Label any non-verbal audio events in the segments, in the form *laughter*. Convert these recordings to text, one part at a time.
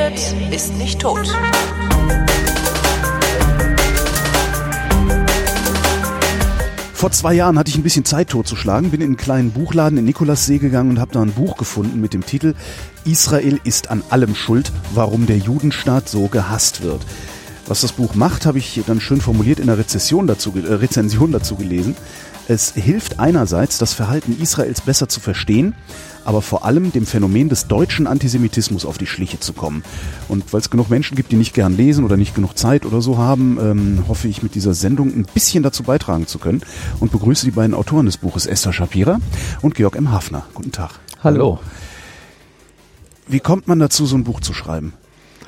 redet, ist nicht tot. Vor zwei Jahren hatte ich ein bisschen Zeit totzuschlagen, bin in einen kleinen Buchladen in Nikolassee gegangen und habe da ein Buch gefunden mit dem Titel Israel ist an allem schuld, warum der Judenstaat so gehasst wird. Was das Buch macht, habe ich dann schön formuliert in der Rezession dazu, äh, Rezension dazu gelesen. Es hilft einerseits, das Verhalten Israels besser zu verstehen, aber vor allem dem Phänomen des deutschen Antisemitismus auf die Schliche zu kommen. Und weil es genug Menschen gibt, die nicht gern lesen oder nicht genug Zeit oder so haben, ähm, hoffe ich mit dieser Sendung ein bisschen dazu beitragen zu können und begrüße die beiden Autoren des Buches Esther Shapira und Georg M. Hafner. Guten Tag. Hallo. Wie kommt man dazu, so ein Buch zu schreiben?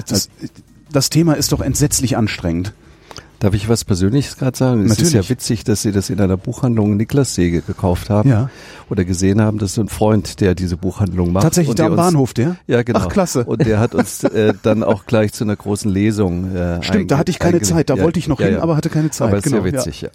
Das, das Thema ist doch entsetzlich anstrengend. Darf ich was Persönliches gerade sagen? Natürlich. Es ist ja witzig, dass Sie das in einer Buchhandlung Niklas Säge gekauft haben Ja. oder gesehen haben. Das ist ein Freund, der diese Buchhandlung macht. Tatsächlich da der am uns- Bahnhof, der? Ja, genau. Ach, klasse. Und der hat uns äh, dann auch gleich zu einer großen Lesung äh, Stimmt, da hatte ich keine Zeit. Da ja, wollte ich noch ja, hin, ja. aber hatte keine Zeit. Aber ist genau, sehr witzig, ja.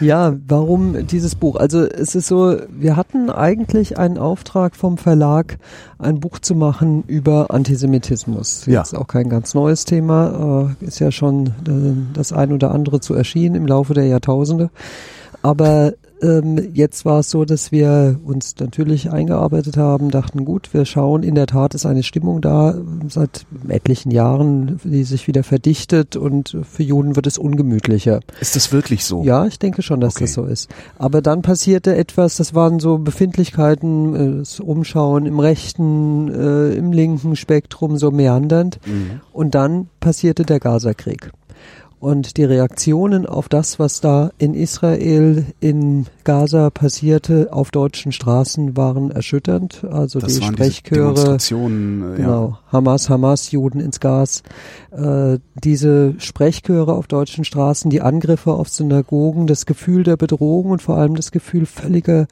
Ja, warum dieses Buch? Also es ist so, wir hatten eigentlich einen Auftrag vom Verlag, ein Buch zu machen über Antisemitismus. Ja. Jetzt auch kein ganz neues Thema, äh, ist ja schon äh, das ein oder andere zu erschienen im Laufe der Jahrtausende. Aber ähm, jetzt war es so, dass wir uns natürlich eingearbeitet haben, dachten, gut, wir schauen, in der Tat ist eine Stimmung da seit etlichen Jahren, die sich wieder verdichtet und für Juden wird es ungemütlicher. Ist das wirklich so? Ja, ich denke schon, dass Okay. das so ist. Aber dann passierte etwas, das waren so Befindlichkeiten, äh, das Umschauen im rechten, äh, im linken Spektrum, so meandernd. Mhm. Und dann passierte der Gazakrieg. Und die Reaktionen auf das, was da in Israel, in Gaza passierte, auf deutschen Straßen waren erschütternd. Also Das die waren Sprechchöre. Demonstrationen. äh, Ja. Genau, Hamas, Hamas, Juden ins Gas. Äh, diese Sprechchöre auf deutschen Straßen, die Angriffe auf Synagogen, das Gefühl der Bedrohung und vor allem das Gefühl völliger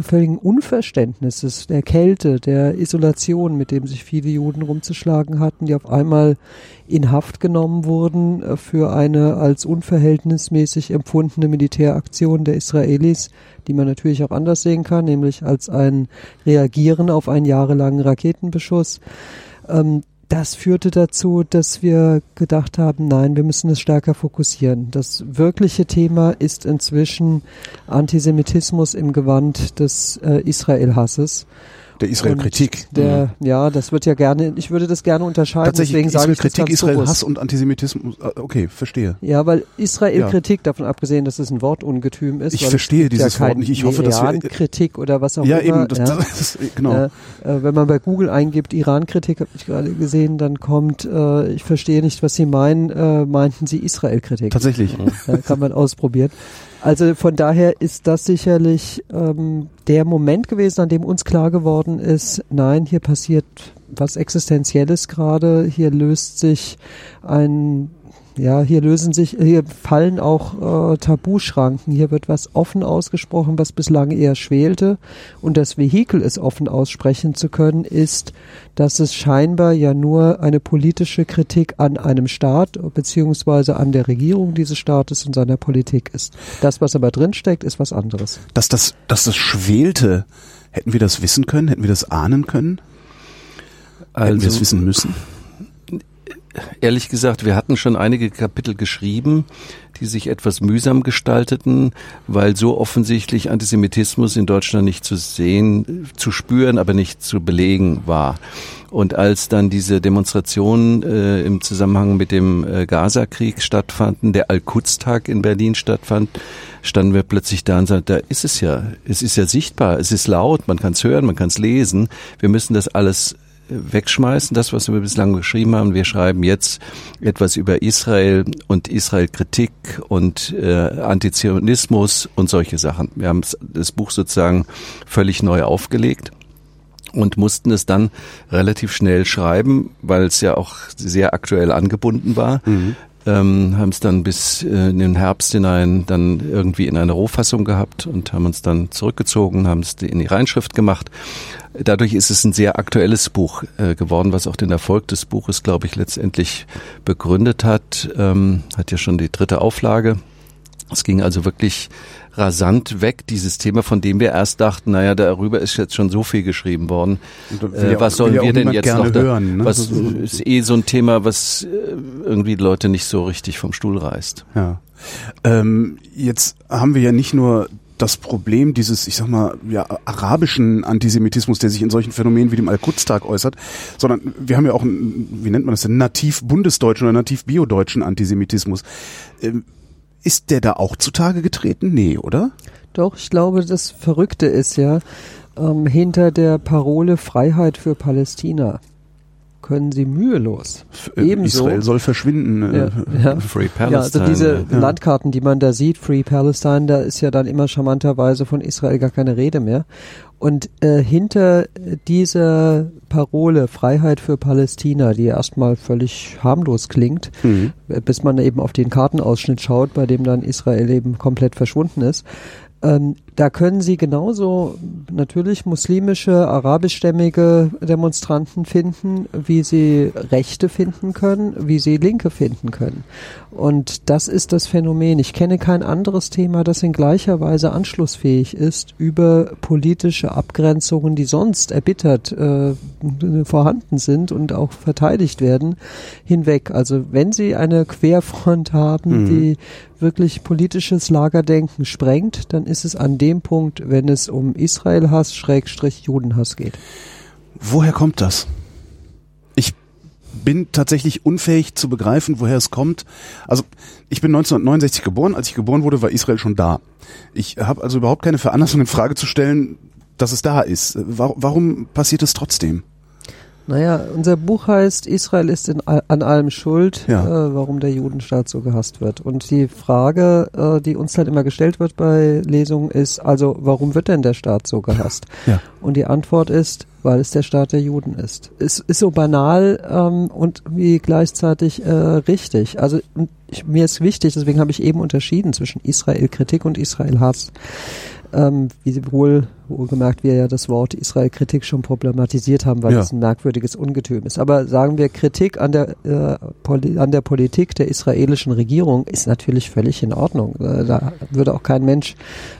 völligen Unverständnisses, der Kälte, der Isolation, mit dem sich viele Juden rumzuschlagen hatten, die auf einmal in Haft genommen wurden äh, für eine als unverhältnismäßig empfundene Militäraktion der Israelis, die man natürlich auch anders sehen kann, nämlich als ein Reagieren auf einen jahrelangen Raketenbeschuss. Ähm, das führte dazu, dass wir gedacht haben, nein, wir müssen es stärker fokussieren. Das wirkliche Thema ist inzwischen Antisemitismus im Gewand des äh, Israel-Hasses. Der Israel-Kritik. Der, ja, das wird ja gerne, ich würde das gerne unterscheiden, Tatsächlich, deswegen sage ich das Israel-Kritik. Israel-Hass und Antisemitismus. Ah, Okay, verstehe. Ja, weil Israel-Kritik, davon abgesehen, dass es ein Wortungetüm ist. Ich verstehe dieses ja Wort nicht. Ich hoffe, dass wir- Iran-Kritik oder was auch Ja, immer. eben, das, ja. *laughs* das ist, genau. Äh, äh, wenn man bei Google eingibt, Iran-Kritik, habe ich gerade gesehen, dann kommt, äh, ich verstehe nicht, was Sie meinen, äh, meinten Sie Israel-Kritik. Tatsächlich. Ja, kann man ausprobieren. Also von daher ist das sicherlich ähm, der Moment gewesen, an dem uns klar geworden ist, nein, hier passiert was Existenzielles gerade, hier löst sich ein ja, hier lösen sich, hier fallen auch äh, Tabuschranken. Hier wird was offen ausgesprochen, was bislang eher schwelte. Und das Vehikel, es offen aussprechen zu können, ist, dass es scheinbar ja nur eine politische Kritik an einem Staat beziehungsweise an der Regierung dieses Staates und seiner Politik ist. Das, was aber drinsteckt, ist was anderes. Dass das, dass das schwelte, hätten wir das wissen können? Hätten wir das ahnen können? hätten wir es Also wissen müssen? Ehrlich gesagt, wir hatten schon einige Kapitel geschrieben, die sich etwas mühsam gestalteten, weil so offensichtlich Antisemitismus in Deutschland nicht zu sehen, zu spüren, aber nicht zu belegen war. Und als dann diese Demonstrationen äh, im Zusammenhang mit dem äh, Gaza-Krieg stattfanden, der Al-Quds-Tag in Berlin stattfand, standen wir plötzlich da und sagten, da ist es ja, es ist ja sichtbar, es ist laut, man kann es hören, man kann es lesen. Wir müssen das alles wegschmeißen, das, was wir bislang geschrieben haben. Wir schreiben jetzt etwas über Israel und Israel-Kritik und äh, Antizionismus und solche Sachen. Wir haben das Buch sozusagen völlig neu aufgelegt und mussten es dann relativ schnell schreiben, weil es ja auch sehr aktuell angebunden war. Mhm. Ähm, haben es dann bis äh, in den Herbst hinein dann irgendwie in einer Rohfassung gehabt und haben uns dann zurückgezogen, haben es in die Reinschrift gemacht. Dadurch ist es ein sehr aktuelles Buch äh, geworden, was auch den Erfolg des Buches, glaube ich, letztendlich begründet hat. Ähm, hat ja schon die dritte Auflage Es ging also wirklich rasant weg, dieses Thema, von dem wir erst dachten, naja, darüber ist jetzt schon so viel geschrieben worden. Äh, was sollen wir denn jetzt noch? Da, hören, ne? Was ist eh so ein Thema, was äh, irgendwie die Leute nicht so richtig vom Stuhl reißt. Ja. Ähm, jetzt haben wir ja nicht nur das Problem dieses, ich sag mal, ja, arabischen Antisemitismus, der sich in solchen Phänomenen wie dem Al-Quds-Tag äußert, sondern wir haben ja auch einen, wie nennt man das denn, nativ bundesdeutschen oder nativ biodeutschen Antisemitismus. Ähm, ist der da auch zutage getreten? Nee, oder? Doch, ich glaube, das Verrückte ist ja, ähm, hinter der Parole Freiheit für Palästina können sie mühelos. Äh, Ebenso, Israel soll verschwinden. Äh, ja, ja. Free Palestine. Ja, also diese ja. Landkarten, die man da sieht, Free Palestine, da ist ja dann immer charmanterweise von Israel gar keine Rede mehr. Und äh, hinter dieser Parole Freiheit für Palästina, die erstmal völlig harmlos klingt, mhm. bis man eben auf den Kartenausschnitt schaut, bei dem dann Israel eben komplett verschwunden ist, ähm, da können Sie genauso natürlich muslimische, arabischstämmige Demonstranten finden, wie Sie Rechte finden können, wie Sie Linke finden können. Und das ist das Phänomen. Ich kenne kein anderes Thema, das in gleicher Weise anschlussfähig ist über politische Abgrenzungen, die sonst erbittert äh, vorhanden sind und auch verteidigt werden, hinweg. Also wenn Sie eine Querfront haben, mhm. die wirklich politisches Lagerdenken sprengt, dann ist es an dem Punkt, wenn es um Israel-Hass, Schrägstrich Judenhass geht. Woher kommt das? Ich bin tatsächlich unfähig zu begreifen, woher es kommt. Also ich bin 1969 geboren. Als ich geboren wurde, war Israel schon da. Ich habe also überhaupt keine Veranlassung in Frage zu stellen, dass es da ist. Warum passiert es trotzdem? Naja, unser Buch heißt Israel ist in, an allem schuld, ja. äh, warum der Judenstaat so gehasst wird. Und die Frage, äh, die uns dann immer gestellt wird bei Lesungen, ist also, warum wird denn der Staat so gehasst? *laughs* Ja. Und die Antwort ist, weil es der Staat der Juden ist. Es ist so banal ähm, und wie gleichzeitig äh, richtig. Also ich, mir ist wichtig, deswegen habe ich eben unterschieden zwischen Israel-Kritik und Israel-Hass. Ähm, wie wohl Wohlgemerkt, wir ja das Wort Israel-Kritik schon problematisiert haben, weil ja. es ein merkwürdiges Ungetüm ist. Aber sagen wir, Kritik an der, äh, an der Politik der israelischen Regierung ist natürlich völlig in Ordnung. Äh, da würde auch kein Mensch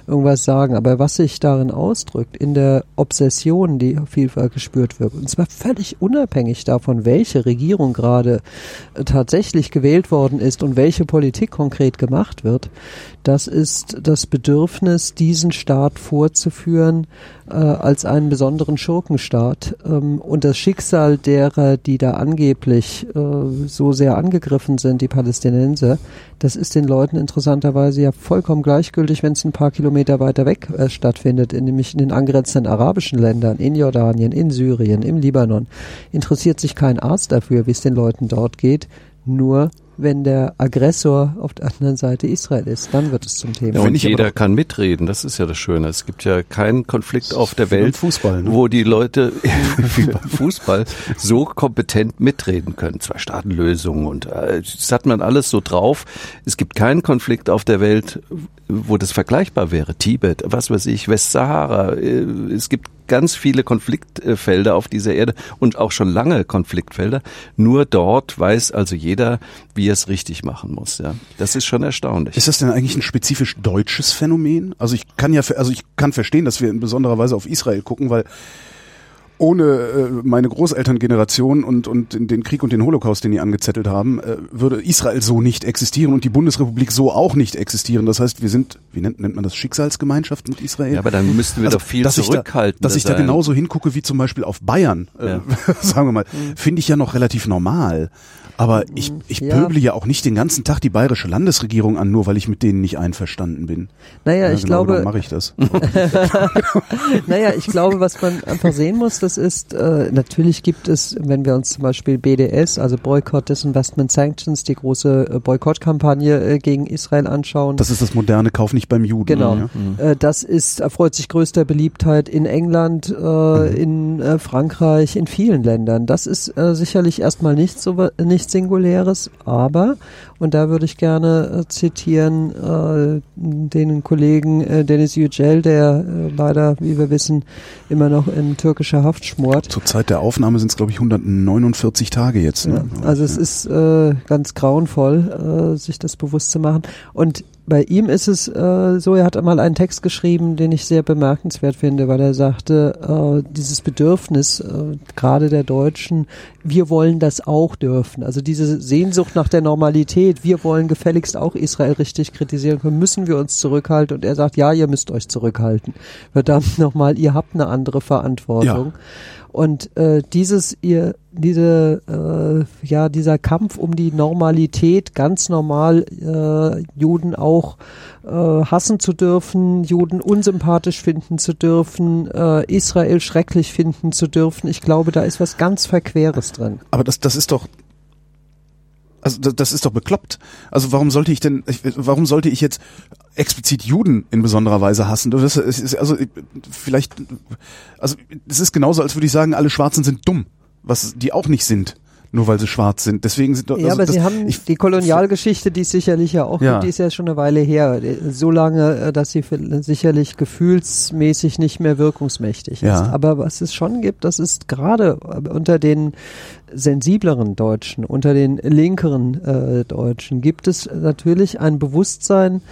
irgendwas sagen. Aber was sich darin ausdrückt, in der Obsession, die vielfach gespürt wird, und zwar völlig unabhängig davon, welche Regierung gerade äh, tatsächlich gewählt worden ist und welche Politik konkret gemacht wird, das ist das Bedürfnis, diesen Staat vorzuführen, äh, als einen besonderen Schurkenstaat. Ähm, und das Schicksal derer, die da angeblich äh, so sehr angegriffen sind, die Palästinenser, das ist den Leuten interessanterweise ja vollkommen gleichgültig, wenn es ein paar Kilometer weiter weg äh, stattfindet, in, nämlich in den angrenzenden arabischen Ländern, in Jordanien, in Syrien, im Libanon. Interessiert sich kein Arzt dafür, wie es den Leuten dort geht. Nur wenn der Aggressor auf der anderen Seite Israel ist. Dann wird es zum Thema. Ja, und jeder kann mitreden. Das ist ja das Schöne. Es gibt ja keinen Konflikt auf der Welt, Fußball, ne? wo die Leute *laughs* *laughs* wie beim Fußball so kompetent mitreden können. Zwei Staatenlösungen und äh, das hat man alles so drauf. Es gibt keinen Konflikt auf der Welt, wo das vergleichbar wäre. Tibet, was weiß ich, Westsahara. Äh, es gibt ganz viele Konfliktfelder auf dieser Erde und auch schon lange Konfliktfelder. Nur dort weiß also jeder, wie er es richtig machen muss. Ja, das ist schon erstaunlich. Ist das denn eigentlich ein spezifisch deutsches Phänomen? Also ich kann ja, also ich kann verstehen, dass wir in besonderer Weise auf Israel gucken, weil ohne äh, meine Großelterngeneration und, und den Krieg und den Holocaust, den die angezettelt haben, äh, würde Israel so nicht existieren und die Bundesrepublik so auch nicht existieren. Das heißt, wir sind, wie nennt, nennt man das, Schicksalsgemeinschaft mit Israel? Ja, aber dann müssten wir also, doch viel dass zurückhalten. Da, dass ich da genauso hingucke wie zum Beispiel auf Bayern, äh, ja. *laughs* sagen wir mal, mhm. finde ich ja noch relativ normal. Aber ich, ich ja. pöble ja auch nicht den ganzen Tag die bayerische Landesregierung an, nur weil ich mit denen nicht einverstanden bin. Naja, ja, ich genau glaube. mache ich das. *laughs* *laughs* naja, ich glaube, was man einfach sehen muss, das ist, äh, natürlich gibt es, wenn wir uns zum Beispiel BDS, also Boycott Disinvestment Sanctions, die große äh, Boykottkampagne äh, gegen Israel anschauen. Das ist das moderne Kauf nicht beim Juden. Genau. Ja. Mhm. Äh, das ist, erfreut sich größter Beliebtheit in England, äh, mhm. in äh, Frankreich, in vielen Ländern. Das ist äh, sicherlich erstmal nicht so, nicht nichts Singuläres, aber, und da würde ich gerne äh, zitieren, äh, den Kollegen äh, Dennis Yücel, der äh, leider, wie wir wissen, immer noch in türkischer Haft schmort. Zur Zeit der Aufnahme sind es, glaube ich, 149 Tage jetzt. Ne? Ja, also es ist äh, ganz grauenvoll, äh, sich das bewusst zu machen. Und bei ihm ist es äh, so, er hat einmal einen Text geschrieben, den ich sehr bemerkenswert finde, weil er sagte, äh, dieses Bedürfnis, äh, gerade der Deutschen, wir wollen das auch dürfen. Also diese Sehnsucht nach der Normalität, wir wollen gefälligst auch Israel richtig kritisieren können, müssen wir uns zurückhalten. Und er sagt, ja, ihr müsst euch zurückhalten. Verdammt nochmal, ihr habt eine andere Verantwortung. Ja. Und äh, dieses ihr diese äh, ja dieser Kampf um die Normalität ganz normal äh, Juden auch äh, hassen zu dürfen, Juden unsympathisch finden zu dürfen, äh, Israel schrecklich finden zu dürfen. Ich glaube, da ist was ganz Verqueres drin. Aber das das ist doch also das ist doch bekloppt. Also warum sollte ich denn, warum sollte ich jetzt explizit Juden in besonderer Weise hassen? Das ist, also vielleicht, also es ist genauso, als würde ich sagen, alle Schwarzen sind dumm, was die auch nicht sind nur weil sie schwarz sind. Deswegen sind also Ja, aber das, sie haben ich, die Kolonialgeschichte, die ist sicherlich ja auch, ja. die ist ja schon eine Weile her. So lange, äh, dass sie sicherlich gefühlsmäßig nicht mehr wirkungsmächtig ist. Ja. Aber was es schon gibt, das ist gerade unter den sensibleren Deutschen, unter den linkeren äh, Deutschen gibt es natürlich ein Bewusstsein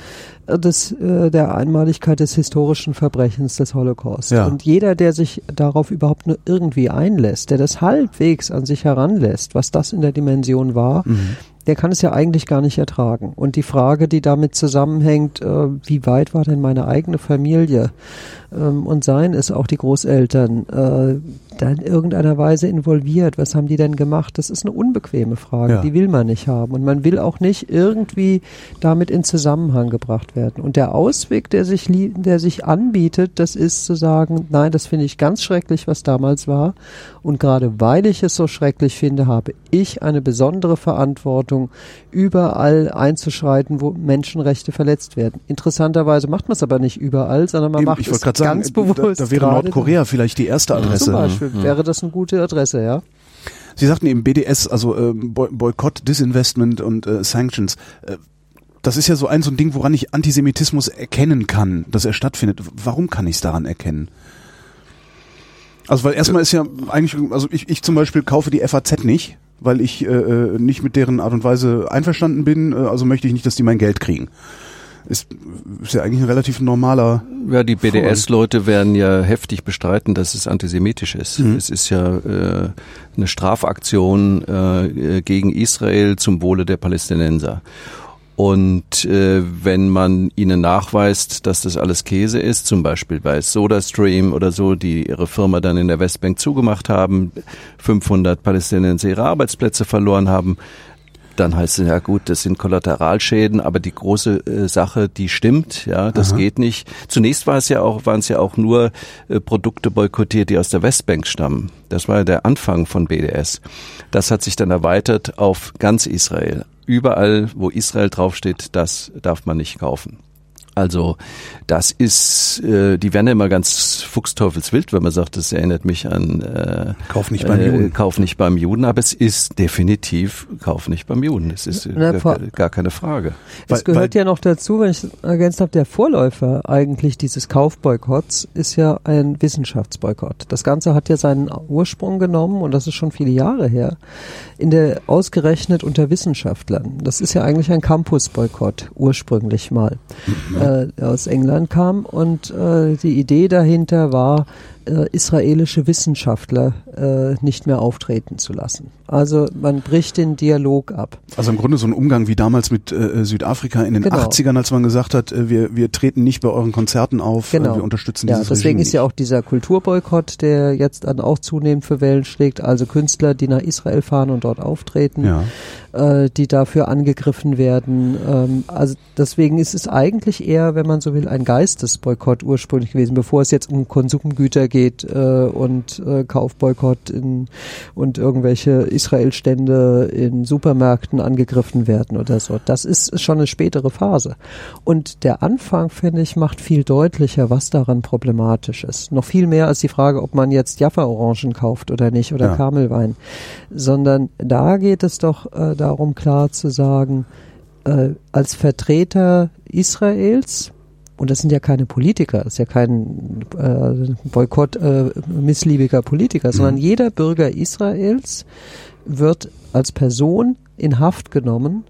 äh, des, äh, der Einmaligkeit des historischen Verbrechens des Holocaust. Ja. Und jeder, der sich darauf überhaupt nur irgendwie einlässt, der das halbwegs an sich heranlässt, was das in der Dimension war, mhm der kann es ja eigentlich gar nicht ertragen. Und die Frage, die damit zusammenhängt, äh, wie weit war denn meine eigene Familie ähm, und seien es auch die Großeltern, äh, da in irgendeiner Weise involviert? Was haben die denn gemacht? Das ist eine unbequeme Frage, ja. die will man nicht haben. Und man will auch nicht irgendwie damit in Zusammenhang gebracht werden. Und der Ausweg, der sich, der sich anbietet, das ist zu sagen, nein, das finde ich ganz schrecklich, was damals war. Und gerade weil ich es so schrecklich finde, habe ich eine besondere Verantwortung, überall einzuschreiten, wo Menschenrechte verletzt werden. Interessanterweise macht man es aber nicht überall, sondern man Eben, macht es ganz sagen, bewusst. Da, da wäre Nordkorea vielleicht die erste Adresse. Zum Beispiel mhm. wäre das eine gute Adresse, ja. Sie sagten eben BDS, also äh, Boykott, Disinvestment und äh, Sanctions. Äh, das ist ja so ein so ein Ding, woran ich Antisemitismus erkennen kann, dass er stattfindet. Warum kann ich es daran erkennen? Also weil erstmal ist ja eigentlich, also ich, ich zum Beispiel kaufe die FAZ nicht, weil ich äh, äh, nicht mit deren Art und Weise einverstanden bin. Äh, also möchte ich nicht, dass die mein Geld kriegen ist, ist ja eigentlich ein relativ normaler. Ja, die BDS-Leute werden ja heftig bestreiten, dass es antisemitisch ist. Mhm. Es ist ja äh, eine Strafaktion äh, gegen Israel zum Wohle der Palästinenser. Und äh, wenn man ihnen nachweist, dass das alles Käse ist, zum Beispiel bei SodaStream oder so, die ihre Firma dann in der Westbank zugemacht haben, 500 Palästinenser ihre Arbeitsplätze verloren haben, dann heißt es ja gut, das sind Kollateralschäden, aber die große äh, Sache, die stimmt, ja, das Aha. geht nicht. Zunächst war es ja auch, waren es ja auch nur äh, Produkte boykottiert, die aus der Westbank stammen. Das war ja der Anfang von BDS. Das hat sich dann erweitert auf ganz Israel. Überall, wo Israel draufsteht, das darf man nicht kaufen. Also das ist, äh, die werden ja immer ganz fuchsteufelswild, wenn man sagt, das erinnert mich an äh, Kauf nicht beim äh, Juden. Kauf nicht beim Juden, aber es ist definitiv Kauf nicht beim Juden. Es ist Na, gar, gar, keine Frage. Es gehört weil, ja noch dazu, wenn ich ergänzt habe, der Vorläufer eigentlich dieses Kaufboykotts ist ja ein Wissenschaftsboykott. Das Ganze hat ja seinen Ursprung genommen und das ist schon viele Jahre her, in der ausgerechnet unter Wissenschaftlern. Das ist ja eigentlich ein Campusboykott ursprünglich mal. Mhm äh, aus England kam. Und äh, die Idee dahinter war, äh, israelische Wissenschaftler äh, nicht mehr auftreten zu lassen. Also man bricht den Dialog ab. Also im Grunde so ein Umgang wie damals mit äh, Südafrika in den genau. 80ern, als man gesagt hat, äh, wir, wir treten nicht bei euren Konzerten auf, genau. äh, wir unterstützen ja, dieses deswegen Regime ist ja auch dieser Kulturboykott, der jetzt dann auch zunehmend für Wellen schlägt, also Künstler, die nach Israel fahren und dort auftreten, ja. äh, die dafür angegriffen werden. Ähm, also deswegen ist es eigentlich eher, wenn man so will, ein Geistesboykott ursprünglich gewesen, bevor es jetzt um Konsumgüter geht äh, und äh, Kaufboykott in, und irgendwelche Israel-Stände in Supermärkten angegriffen werden oder so. Das ist schon eine spätere Phase. Und der Anfang, finde ich, macht viel deutlicher, was daran problematisch ist. Noch viel mehr als die Frage, ob man jetzt Jaffa-Orangen kauft oder nicht oder ja. Kamelwein. Sondern da geht es doch äh, darum, klar zu sagen, äh, als Vertreter Israels, und das sind ja keine Politiker, das ist ja kein äh, Boykott äh, missliebiger Politiker, mhm. sondern jeder Bürger Israels wird als Person in Haft genommen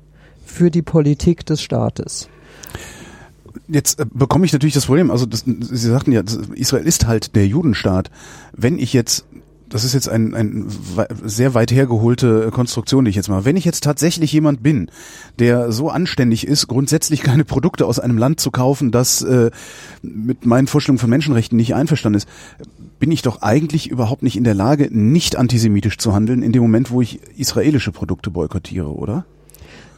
für die Politik des Staates. Jetzt äh, bekomme ich natürlich das Problem, also das, Sie sagten ja, Israel ist halt der Judenstaat. Wenn ich jetzt das ist jetzt ein, ein sehr weit hergeholte Konstruktion, die ich jetzt mache. Wenn ich jetzt tatsächlich jemand bin, der so anständig ist, grundsätzlich keine Produkte aus einem Land zu kaufen, das äh, mit meinen Vorstellungen von Menschenrechten nicht einverstanden ist, bin ich doch eigentlich überhaupt nicht in der Lage, nicht antisemitisch zu handeln, in dem Moment, wo ich israelische Produkte boykottiere, oder?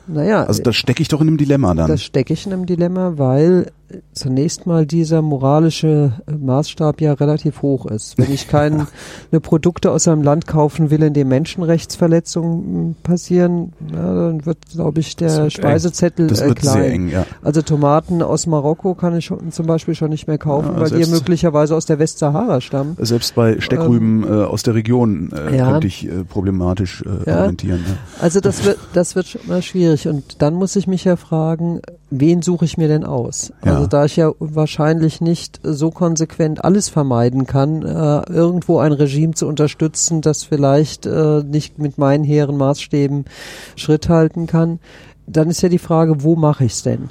Naja. Also da stecke ich doch in einem Dilemma dann. Da stecke ich in einem Dilemma, weil zunächst mal dieser moralische Maßstab ja relativ hoch ist. Wenn ich keine *laughs* Produkte aus einem Land kaufen will, in dem Menschenrechtsverletzungen passieren, ja, dann wird, glaube ich, der Speisezettel das äh, klein. Sehr eng, ja. Also Tomaten aus Marokko kann ich schon, zum Beispiel schon nicht mehr kaufen, Ja, weil die möglicherweise aus der Westsahara stammen. Selbst bei Steckrüben äh, aus der Region äh, Ähm, ja. könnte ich äh, problematisch äh, argumentieren. Ja. Also das wird, das wird schon mal schwierig. Und dann muss ich mich ja fragen, wen suche ich mir denn aus? Ja. Also da ich ja wahrscheinlich nicht so konsequent alles vermeiden kann, äh, irgendwo ein Regime zu unterstützen, das vielleicht äh, nicht mit meinen hehren Maßstäben Schritt halten kann, dann ist ja die Frage, wo mache ich es denn?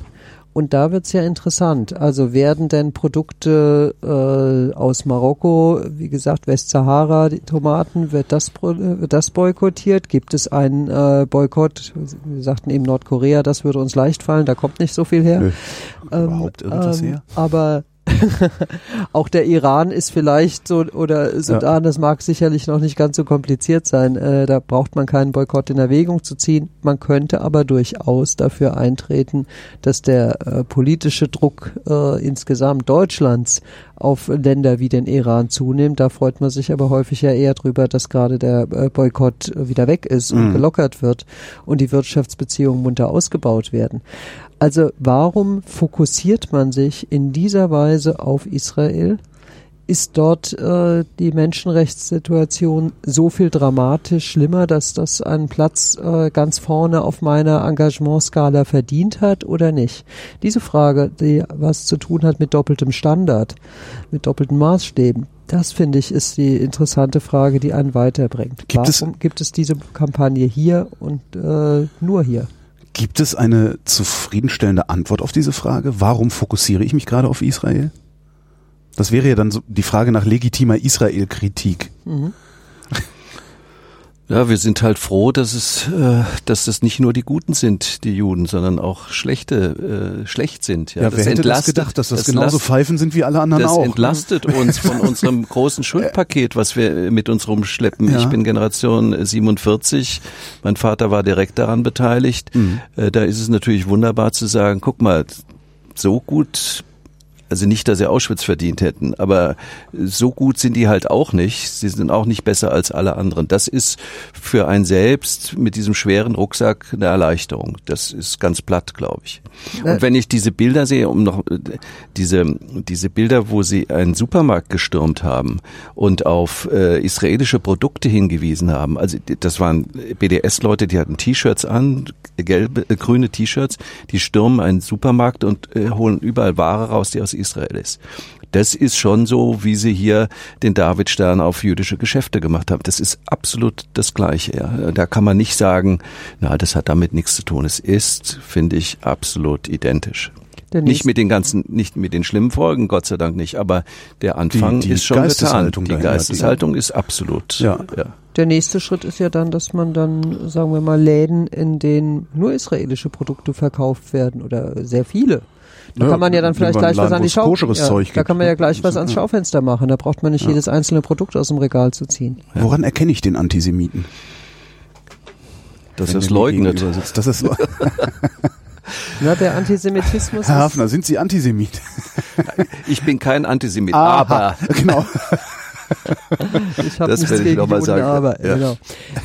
Und da wird's ja interessant. Also werden denn Produkte äh, aus Marokko, wie gesagt, Westsahara, die Tomaten, wird das, wird das boykottiert? Gibt es einen äh, Boykott? Wir sagten eben Nordkorea, das würde uns leicht fallen, da kommt nicht so viel her. Nö. Überhaupt irgendwas ähm, her? Aber *laughs* auch der Iran ist vielleicht so, oder Sudan, das mag sicherlich noch nicht ganz so kompliziert sein. Äh, da braucht man keinen Boykott in Erwägung zu ziehen. Man könnte aber durchaus dafür eintreten, dass der äh, politische Druck äh, insgesamt Deutschlands auf Länder wie den Iran zunimmt. Da freut man sich aber häufig ja eher drüber, dass gerade der äh, Boykott wieder weg ist und Mhm. gelockert wird und die Wirtschaftsbeziehungen munter ausgebaut werden. Also warum fokussiert man sich in dieser Weise auf Israel? Ist dort äh, die Menschenrechtssituation so viel dramatisch schlimmer, dass das einen Platz äh, ganz vorne auf meiner Engagementskala verdient hat oder nicht? Diese Frage, die was zu tun hat mit doppeltem Standard, mit doppelten Maßstäben, das finde ich ist die interessante Frage, die einen weiterbringt. Gibt es- Warum gibt es diese Kampagne hier und äh, nur hier? Gibt es eine zufriedenstellende Antwort auf diese Frage? Warum fokussiere ich mich gerade auf Israel? Das wäre ja dann so die Frage nach legitimer Israel-Kritik. Ja, wir sind halt froh, dass es, äh, dass das nicht nur die Guten sind, die Juden, sondern auch schlechte, äh, schlecht sind. Ja, Ja, wer hätte das gedacht, dass das, genauso last- Pfeifen sind wie alle anderen das auch? entlastet uns von *laughs* unserem großen Schuldpaket, was wir mit uns rumschleppen. Ja. Ich bin Generation 47. Mein Vater war direkt daran beteiligt. Mhm. Äh, Da ist es natürlich wunderbar zu sagen, guck mal, so gut also nicht, dass sie Auschwitz verdient hätten, aber so gut sind die halt auch nicht. Sie sind auch nicht besser als alle anderen. Das ist für ein selbst mit diesem schweren Rucksack eine Erleichterung. Das ist ganz platt, glaube ich. Und wenn ich diese Bilder sehe, um noch äh, diese diese Bilder, wo sie einen Supermarkt gestürmt haben und auf äh, israelische Produkte hingewiesen haben. Also das waren BDS-Leute, die hatten T-Shirts an, gelbe, äh, grüne T-Shirts, die stürmen einen Supermarkt und äh, holen überall Ware raus, die aus Israel ist. Das ist schon so, wie sie hier den Davidstern auf jüdische Geschäfte gemacht haben. Das ist absolut das Gleiche. Ja. Da kann man nicht sagen, na, das hat damit nichts zu tun. Es ist, finde ich, absolut identisch. Der Nicht mit den ganzen, nicht mit den schlimmen Folgen, Gott sei Dank nicht, aber der Anfang Die- die ist schon getan. Geisteshaltung Die dahinter, die- Geisteshaltung ist absolut. Ja. ja. Der nächste Schritt ist ja dann, dass man dann, sagen wir mal, Läden, in denen nur israelische Produkte verkauft werden oder sehr viele. Da Ja, kann man ja dann vielleicht gleich was an die Schau ja, Zeug Da gibt, kann man ja gleich was ans. Schaufenster machen. Da braucht man nicht jedes einzelne Produkt aus dem Regal zu ziehen. Woran erkenne ich den Antisemiten? Dass er es leugnet. Das ist, *laughs* Na, der Antisemitismus Herr ist, Hafner, sind Sie Antisemit? Ich bin kein Antisemit, Aha, aber genau. ich habe Das nichts ich gegen noch mal Juden, sagen. aber Ja. genau.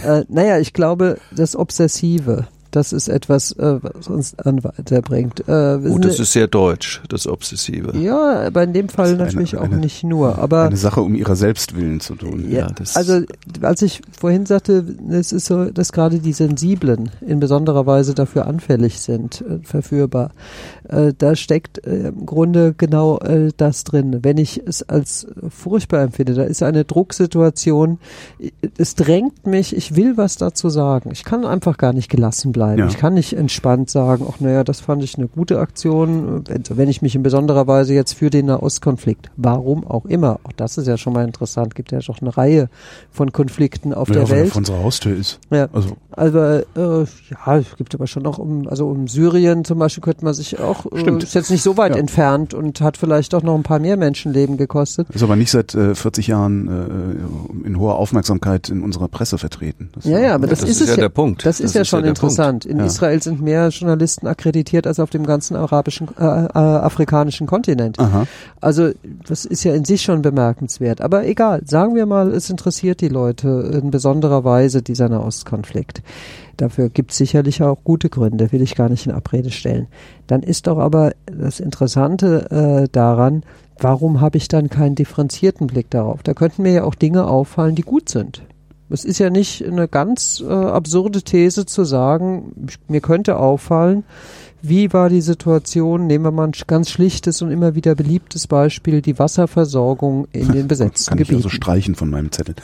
Äh, naja, ich glaube, das Obsessive, das ist etwas, äh, was uns an weiterbringt. Äh, wir oh, das ist sehr deutsch, das Obsessive. ja, aber in dem Fall ist eine- natürlich auch eine- nicht nur. Aber Eine Sache um ihrer selbst willen zu tun. Ja, Ja, das- also als ich vorhin sagte, es ist so, dass gerade die Sensiblen in besonderer Weise dafür anfällig sind, äh, verführbar. Äh, da steckt äh, im Grunde genau äh, das drin. Wenn ich es als furchtbar empfinde, da ist eine Drucksituation, es drängt mich, ich will was dazu sagen. Ich kann einfach gar nicht gelassen bleiben. Bleiben. Ja. Ich kann nicht entspannt sagen, ach naja, das fand ich eine gute Aktion, wenn, wenn ich mich in besonderer Weise jetzt für den Nahostkonflikt, warum auch immer, auch das ist ja schon mal interessant, gibt ja doch eine Reihe von Konflikten auf Ja, der er Welt. vor unserer Haustür ist. Ja. Also Also äh, ja, es gibt aber schon noch um, also um Syrien zum Beispiel könnte man sich auch, äh, Stimmt. ist jetzt nicht so weit Ja. entfernt und hat vielleicht doch noch ein paar mehr Menschenleben gekostet. ist aber nicht seit äh, 40 Jahren äh, in hoher Aufmerksamkeit in unserer Presse vertreten. Das Ja, ja, aber das, das ist, ist es ja der Punkt. Das, ist Das ja ist schon ja der interessant. In Ja. Israel sind mehr Journalisten akkreditiert als auf dem ganzen arabischen, äh, äh, afrikanischen Kontinent. Aha. Also das ist ja in sich schon bemerkenswert. Aber egal, sagen wir mal, es interessiert die Leute in besonderer Weise dieser Nahostkonflikt. Dafür gibt es sicherlich auch gute Gründe, will ich gar nicht in Abrede stellen. Dann ist doch aber das Interessante äh, daran, warum habe ich dann keinen differenzierten Blick darauf? Da könnten mir ja auch Dinge auffallen, die gut sind. Es ist ja nicht eine ganz äh, absurde These zu sagen, mir könnte auffallen, wie war die Situation? Nehmen wir mal ein ganz schlichtes und immer wieder beliebtes Beispiel, die Wasserversorgung in den *laughs* besetzten Kann ich Gebieten. also streichen von meinem Zettel.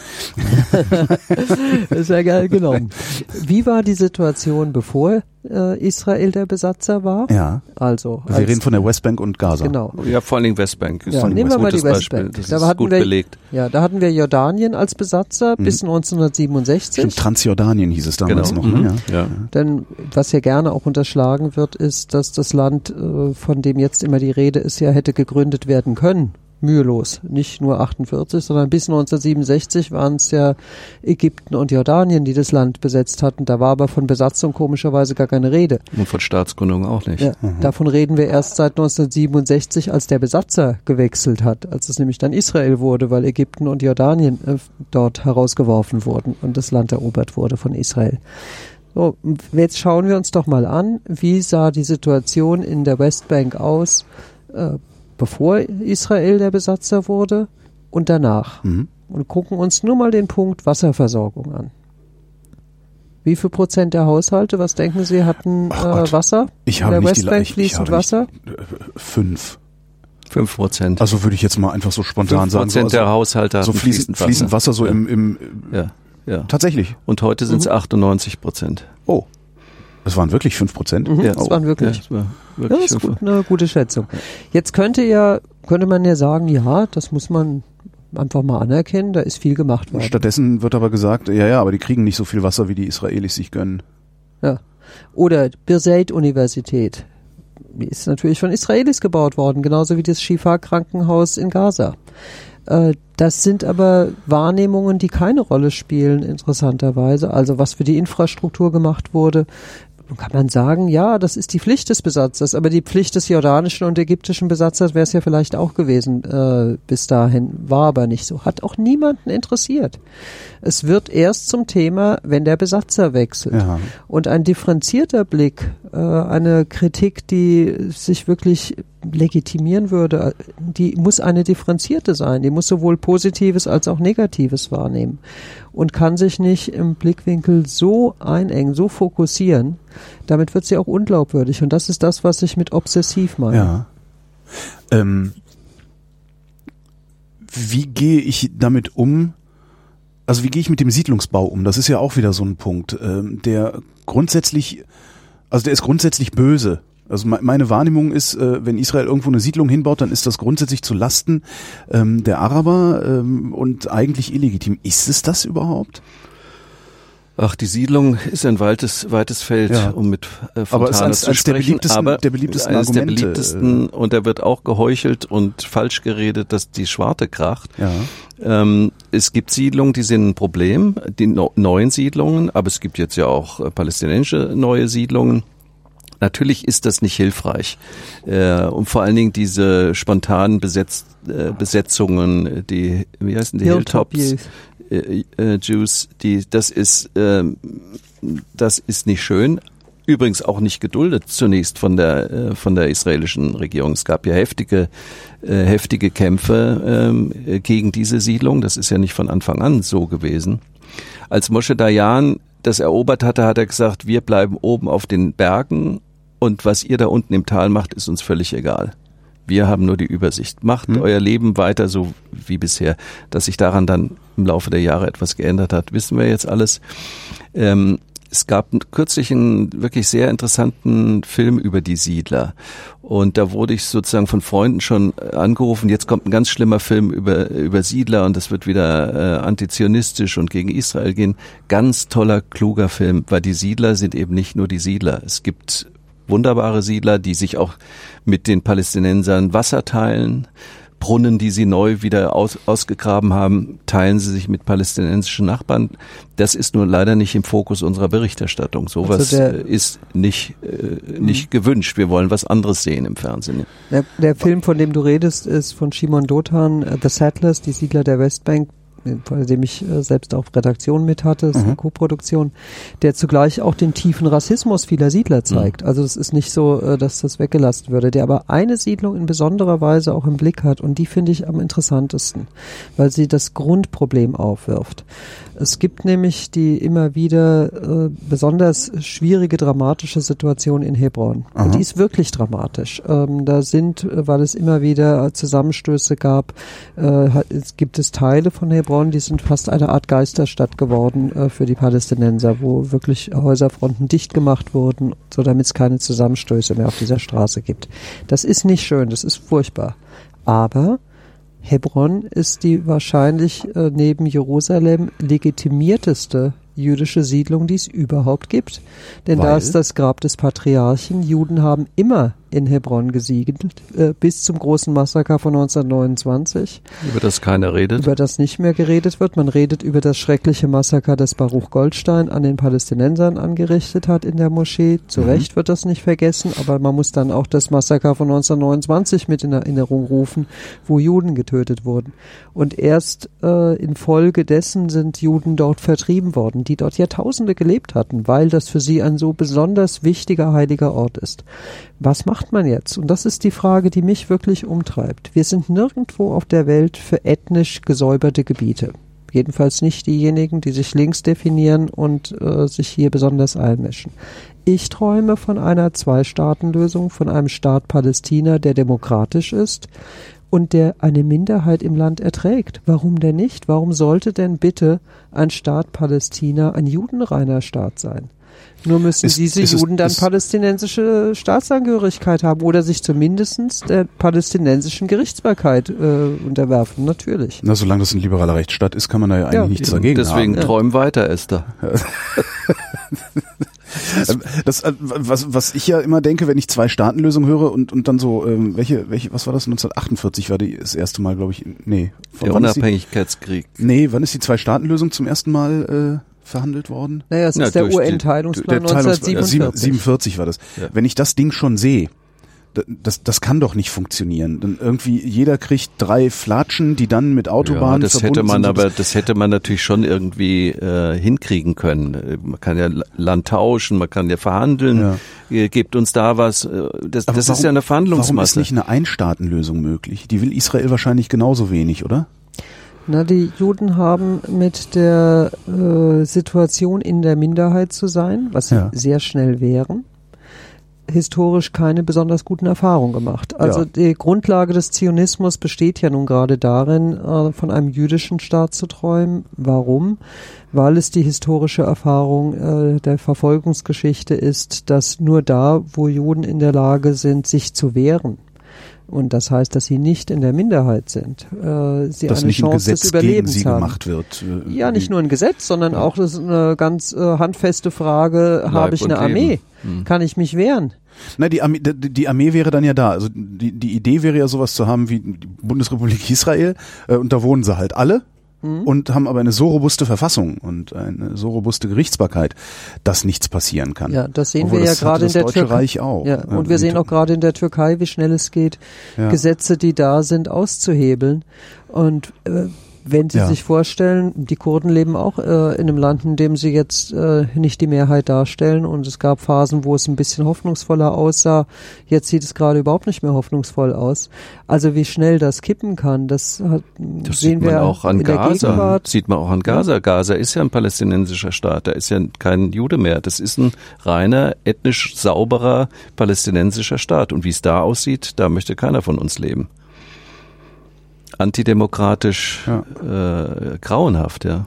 *laughs* Sehr geil genommen. *laughs* Wie war die Situation, bevor äh, Israel der Besatzer war? Ja. Also, Wir als- reden von der Westbank und Gaza. genau. Ja, vor allen Dingen Westbank ist Ja, nehmen wir mal die Beispiel. Westbank. Das Da ist hatten gut wir- belegt. Ja, da hatten wir Jordanien als Besatzer bis 1967. Stimmt, Transjordanien hieß es damals Genau. noch. Mhm. Ne? Ja. Ja. Denn was ja gerne auch unterschlagen wird, ist, dass das Land, äh, von dem jetzt immer die Rede ist, ja hätte gegründet werden können. Mühelos. Nicht nur 48, sondern bis 1967 waren es ja Ägypten und Jordanien, die das Land besetzt hatten. Da war aber von Besatzung komischerweise gar keine Rede. Und von Staatsgründung auch nicht. Ja, Davon reden wir erst seit 1967, als der Besatzer gewechselt hat, als es nämlich dann Israel wurde, weil Ägypten und Jordanien äh, dort herausgeworfen wurden und das Land erobert wurde von Israel. So, jetzt schauen wir uns doch mal an, wie sah die Situation in der Westbank aus, äh, bevor Israel der Besatzer wurde und danach. Mhm. Und gucken uns nur mal den Punkt Wasserversorgung an. Wie viel Prozent der Haushalte, was denken Sie, hatten äh. Wasser? Ich In habe der nicht die Westbank ich fließend Wasser? Nicht, äh, fünf. Fünf Prozent. Also würde ich jetzt mal einfach so spontan Fünf sagen. So, Prozent der also, Haushalte so hatten fließend, fließend Wasser so Ja. im, im Ja, ja. tatsächlich. Und heute sind es 98 Prozent. Oh. Das waren wirklich fünf Prozent. Mhm, Ja. das waren wirklich. Ja, das war Ja, wirklich das ist gut, eine gute Schätzung. Jetzt könnte ja, könnte man ja sagen, ja, das muss man einfach mal anerkennen, da ist viel gemacht worden. Stattdessen wird aber gesagt, ja, ja, aber die kriegen nicht so viel Wasser, wie die Israelis sich gönnen. Ja. Oder Birzeit-Universität. Die ist natürlich von Israelis gebaut worden, genauso wie das Shifa-Krankenhaus in Gaza. Äh, Das sind aber Wahrnehmungen, die keine Rolle spielen, interessanterweise. Also was für die Infrastruktur gemacht wurde, kann man sagen, ja, das ist die Pflicht des Besatzers, aber die Pflicht des jordanischen und ägyptischen Besatzers wäre es ja vielleicht auch gewesen äh, bis dahin, war aber nicht so. Hat auch niemanden interessiert. Es wird erst zum Thema, wenn der Besatzer wechselt. Ja. Und ein differenzierter Blick, äh, eine Kritik, die sich wirklich legitimieren würde, äh, die muss eine differenzierte sein. Die muss sowohl Positives als auch Negatives wahrnehmen und kann sich nicht im Blickwinkel so einengen, so fokussieren. Damit wird sie auch unglaubwürdig. Und das ist das, was ich mit obsessiv meine. Ja. Ähm, wie gehe ich damit um? Also wie gehe ich mit dem Siedlungsbau um? Das ist ja auch wieder so ein Punkt, ähm, der grundsätzlich, also der ist grundsätzlich böse. Also me meine Wahrnehmung ist, äh, wenn Israel irgendwo eine Siedlung hinbaut, dann ist das grundsätzlich zu Lasten ähm, der Araber ähm, und eigentlich illegitim. Ist es das überhaupt? Ach, die Siedlung ist ein weites, weites Feld, Ja. um mit äh, Aber Fontana es ist eines- zu eines der sprechen. beliebtesten- aber der beliebtesten eines der Argumente, beliebtesten und da wird auch geheuchelt und falsch geredet, dass die Schwarte kracht. Ja. Ähm, es gibt Siedlungen, die sind ein Problem, die no neuen Siedlungen, aber es gibt jetzt ja auch äh, palästinensische neue Siedlungen. Natürlich ist das nicht hilfreich. Äh, und vor allen Dingen diese spontanen Besetz, äh, Besetzungen, die, wie heißen die, Hilltop Hilltops, äh, äh, Jews, die, das ist, ähm, das ist nicht schön. Übrigens auch nicht geduldet zunächst von der äh, von der israelischen Regierung. Es gab ja heftige äh, heftige Kämpfe ähm, äh, gegen diese Siedlung. Das ist ja nicht von Anfang an so gewesen. Als Moshe Dayan das erobert hatte, hat er gesagt, wir bleiben oben auf den Bergen und was ihr da unten im Tal macht, ist uns völlig egal. Wir haben nur die Übersicht. Macht Hm. euer Leben weiter so wie bisher. Dass sich daran dann im Laufe der Jahre etwas geändert hat, wissen wir jetzt alles. Ähm, es gab kürzlich einen wirklich sehr interessanten Film über die Siedler. Und da wurde ich sozusagen von Freunden schon angerufen, jetzt kommt ein ganz schlimmer Film über, über Siedler und das wird wieder äh, antizionistisch und gegen Israel gehen. Ganz toller, kluger Film, weil die Siedler sind eben nicht nur die Siedler. Es gibt wunderbare Siedler, die sich auch mit den Palästinensern Wasser teilen. Brunnen, die sie neu wieder aus, ausgegraben haben, teilen sie sich mit palästinensischen Nachbarn. Das ist nur leider nicht im Fokus unserer Berichterstattung. Sowas also ist nicht, äh, nicht mhm. gewünscht. Wir wollen was anderes sehen im Fernsehen. Der, der Film, von dem du redest, ist von Shimon Dothan, The Settlers, die Siedler der Westbank bei dem ich äh, selbst auch Redaktion mit hatte, ist mhm. eine Co-Produktion, der zugleich auch den tiefen Rassismus vieler Siedler zeigt. Mhm. Also es ist nicht so, äh, dass das weggelassen würde, der aber eine Siedlung in besonderer Weise auch im Blick hat und die finde ich am interessantesten, weil sie das Grundproblem aufwirft. Es gibt nämlich die immer wieder äh, besonders schwierige, dramatische Situation in Hebron. Und die ist wirklich dramatisch. Ähm, da sind, weil es immer wieder Zusammenstöße gab, äh, es gibt es Teile von Hebron, die sind fast eine Art Geisterstadt geworden äh, für die Palästinenser, wo wirklich Häuserfronten dicht gemacht wurden, so damit es keine Zusammenstöße mehr auf dieser Straße gibt. Das ist nicht schön, das ist furchtbar. Aber Hebron ist die wahrscheinlich äh, neben Jerusalem legitimierteste jüdische Siedlung, die es überhaupt gibt. Denn Weil? da ist das Grab des Patriarchen. Juden haben immer in Hebron gesiegelt, äh, bis zum großen Massaker von 1929. Über das keiner redet. Über das nicht mehr geredet wird. Man redet über das schreckliche Massaker, das Baruch Goldstein an den Palästinensern angerichtet hat in der Moschee. Zu mhm. Recht wird das nicht vergessen, aber man muss dann auch das Massaker von 1929 mit in Erinnerung rufen, wo Juden getötet wurden. Und erst äh, infolge dessen sind Juden dort vertrieben worden, die dort Jahrtausende gelebt hatten, weil das für sie ein so besonders wichtiger heiliger Ort ist. Was macht man jetzt? Und das ist die Frage, die mich wirklich umtreibt. Wir sind nirgendwo auf der Welt für ethnisch gesäuberte Gebiete. Jedenfalls nicht diejenigen, die sich links definieren und äh, sich hier besonders einmischen. Ich träume von einer Zwei-Staaten-Lösung, von einem Staat Palästina, der demokratisch ist und der eine Minderheit im Land erträgt. Warum denn nicht? Warum sollte denn bitte ein Staat Palästina ein judenreiner Staat sein? Nur müssen ist, diese ist Juden dann palästinensische Staatsangehörigkeit haben oder sich zumindest der palästinensischen Gerichtsbarkeit äh, unterwerfen, natürlich. Na, solange das ein liberaler Rechtsstaat ist, kann man da ja eigentlich ja, nichts dagegen deswegen haben. Deswegen träum weiter, Esther. *laughs* das, äh, was, was ich ja immer denke, wenn ich zwei Staatenlösungen höre und, und dann so, ähm, welche, welche, was war das? 1948 war die, das erste Mal, glaube ich, nee. Der Unabhängigkeitskrieg. Die, nee, wann ist die Zwei-Staaten-Lösung zum ersten Mal äh, verhandelt worden? Naja, es ist der UN-Teilungsplan 1947. 47 war das. Ja. Wenn ich das Ding schon sehe, das, das kann doch nicht funktionieren. Denn irgendwie jeder kriegt drei Flatschen, die dann mit Autobahnen ja, das hätte man sind. aber das hätte man natürlich schon irgendwie äh, hinkriegen können. Man kann ja Land tauschen, man kann ja verhandeln. Ja. Gebt uns da was. Äh, das, das warum, ist ja eine Verhandlungsmasse. Warum ist nicht eine Einstaatenlösung möglich? Die will Israel wahrscheinlich genauso wenig, oder? Na, die Juden haben mit der äh, Situation in der Minderheit zu sein, was sie ja. sehr schnell wären, historisch keine besonders guten Erfahrungen gemacht. Also ja. die Grundlage des Zionismus besteht ja nun gerade darin, äh, von einem jüdischen Staat zu träumen. Warum? Weil es die historische Erfahrung äh, der Verfolgungsgeschichte ist, dass nur da, wo Juden in der Lage sind, sich zu wehren, und das heißt, dass sie nicht in der Minderheit sind. Äh, sie dass eine nicht Chance ein Gesetz des Überlebens gegen sie haben. gemacht wird. Äh, ja, nicht nur ein Gesetz, sondern ja. auch das ist eine ganz äh, handfeste Frage, habe ich eine Armee? Hm. Kann ich mich wehren? Na, die Armee, die Armee wäre dann ja da. Also die, die Idee wäre ja sowas zu haben wie die Bundesrepublik Israel äh, und da wohnen sie halt alle mhm. und haben aber eine so robuste Verfassung und eine so robuste Gerichtsbarkeit, dass nichts passieren kann. Ja, das sehen Obwohl wir ja gerade in der Deutsche Türkei. Reich auch. Ja, und wir sehen auch gerade in der Türkei, wie schnell es geht, ja. Gesetze, die da sind, auszuhebeln. Und äh, wenn Sie ja. sich vorstellen, die Kurden leben auch äh, in einem Land, in dem sie jetzt äh, nicht die Mehrheit darstellen und es gab Phasen, wo es ein bisschen hoffnungsvoller aussah. Jetzt sieht es gerade überhaupt nicht mehr hoffnungsvoll aus. Also wie schnell das kippen kann, das, hat, das sehen sieht man wir auch an Gaza. Sieht man auch an Gaza. Gaza ist ja ein palästinensischer Staat. Da ist ja kein Jude mehr. Das ist ein reiner ethnisch sauberer palästinensischer Staat. Und wie es da aussieht, da möchte keiner von uns leben. Antidemokratisch, äh, grauenhaft, ja.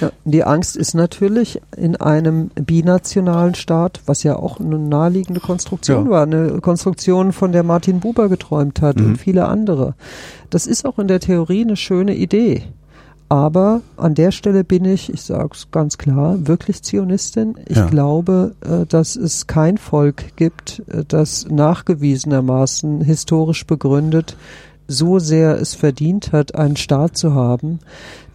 Ja, die Angst ist natürlich in einem binationalen Staat, was ja auch eine naheliegende Konstruktion Ja. war, eine Konstruktion, von der Martin Buber geträumt hat Mhm. und viele andere. Das ist auch in der Theorie eine schöne Idee. Aber an der Stelle bin ich, ich sage es ganz klar, wirklich Zionistin. Ich Ja. glaube, äh, dass es kein Volk gibt, äh, das nachgewiesenermaßen historisch begründet so sehr es verdient hat, einen Staat zu haben,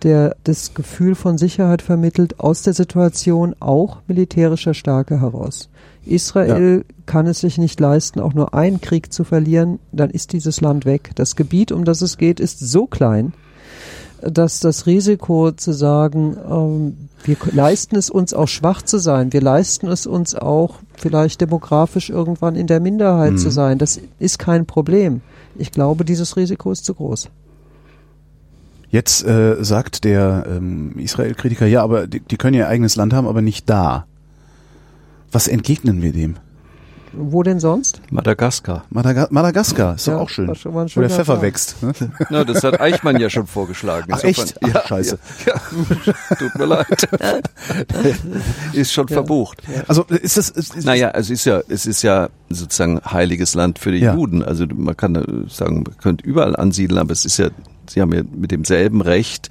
der das Gefühl von Sicherheit vermittelt aus der Situation auch militärischer Stärke heraus. Israel kann es sich nicht leisten, auch nur einen Krieg zu verlieren, dann ist dieses Land weg. Das Gebiet, um das es geht, ist so klein, dass das Risiko zu sagen, ähm, wir leisten es uns auch schwach zu sein, wir leisten es uns auch vielleicht demografisch irgendwann in der Minderheit Mhm. zu sein, das ist kein Problem. Ich glaube, dieses Risiko ist zu groß. Jetzt äh, sagt der ähm, Israel-Kritiker, ja, aber die, die können ihr eigenes Land haben, aber nicht da. Was entgegnen wir dem? Wo denn sonst? Madagaskar. Madaga Madagaskar ist doch Ja, auch schön. Wo der Pfeffer Plan. wächst. Ne? *laughs* Na, das hat Eichmann ja schon vorgeschlagen. Ach, echt? Ach, ja, scheiße. Ja, ja. Tut mir leid. *laughs* ist schon verbucht. Also ist das ist, ist, Naja, es ist ja, es ist ja sozusagen heiliges Land für die Ja. Juden. Also man kann sagen, man könnte überall ansiedeln, aber es ist ja, sie haben ja mit demselben Recht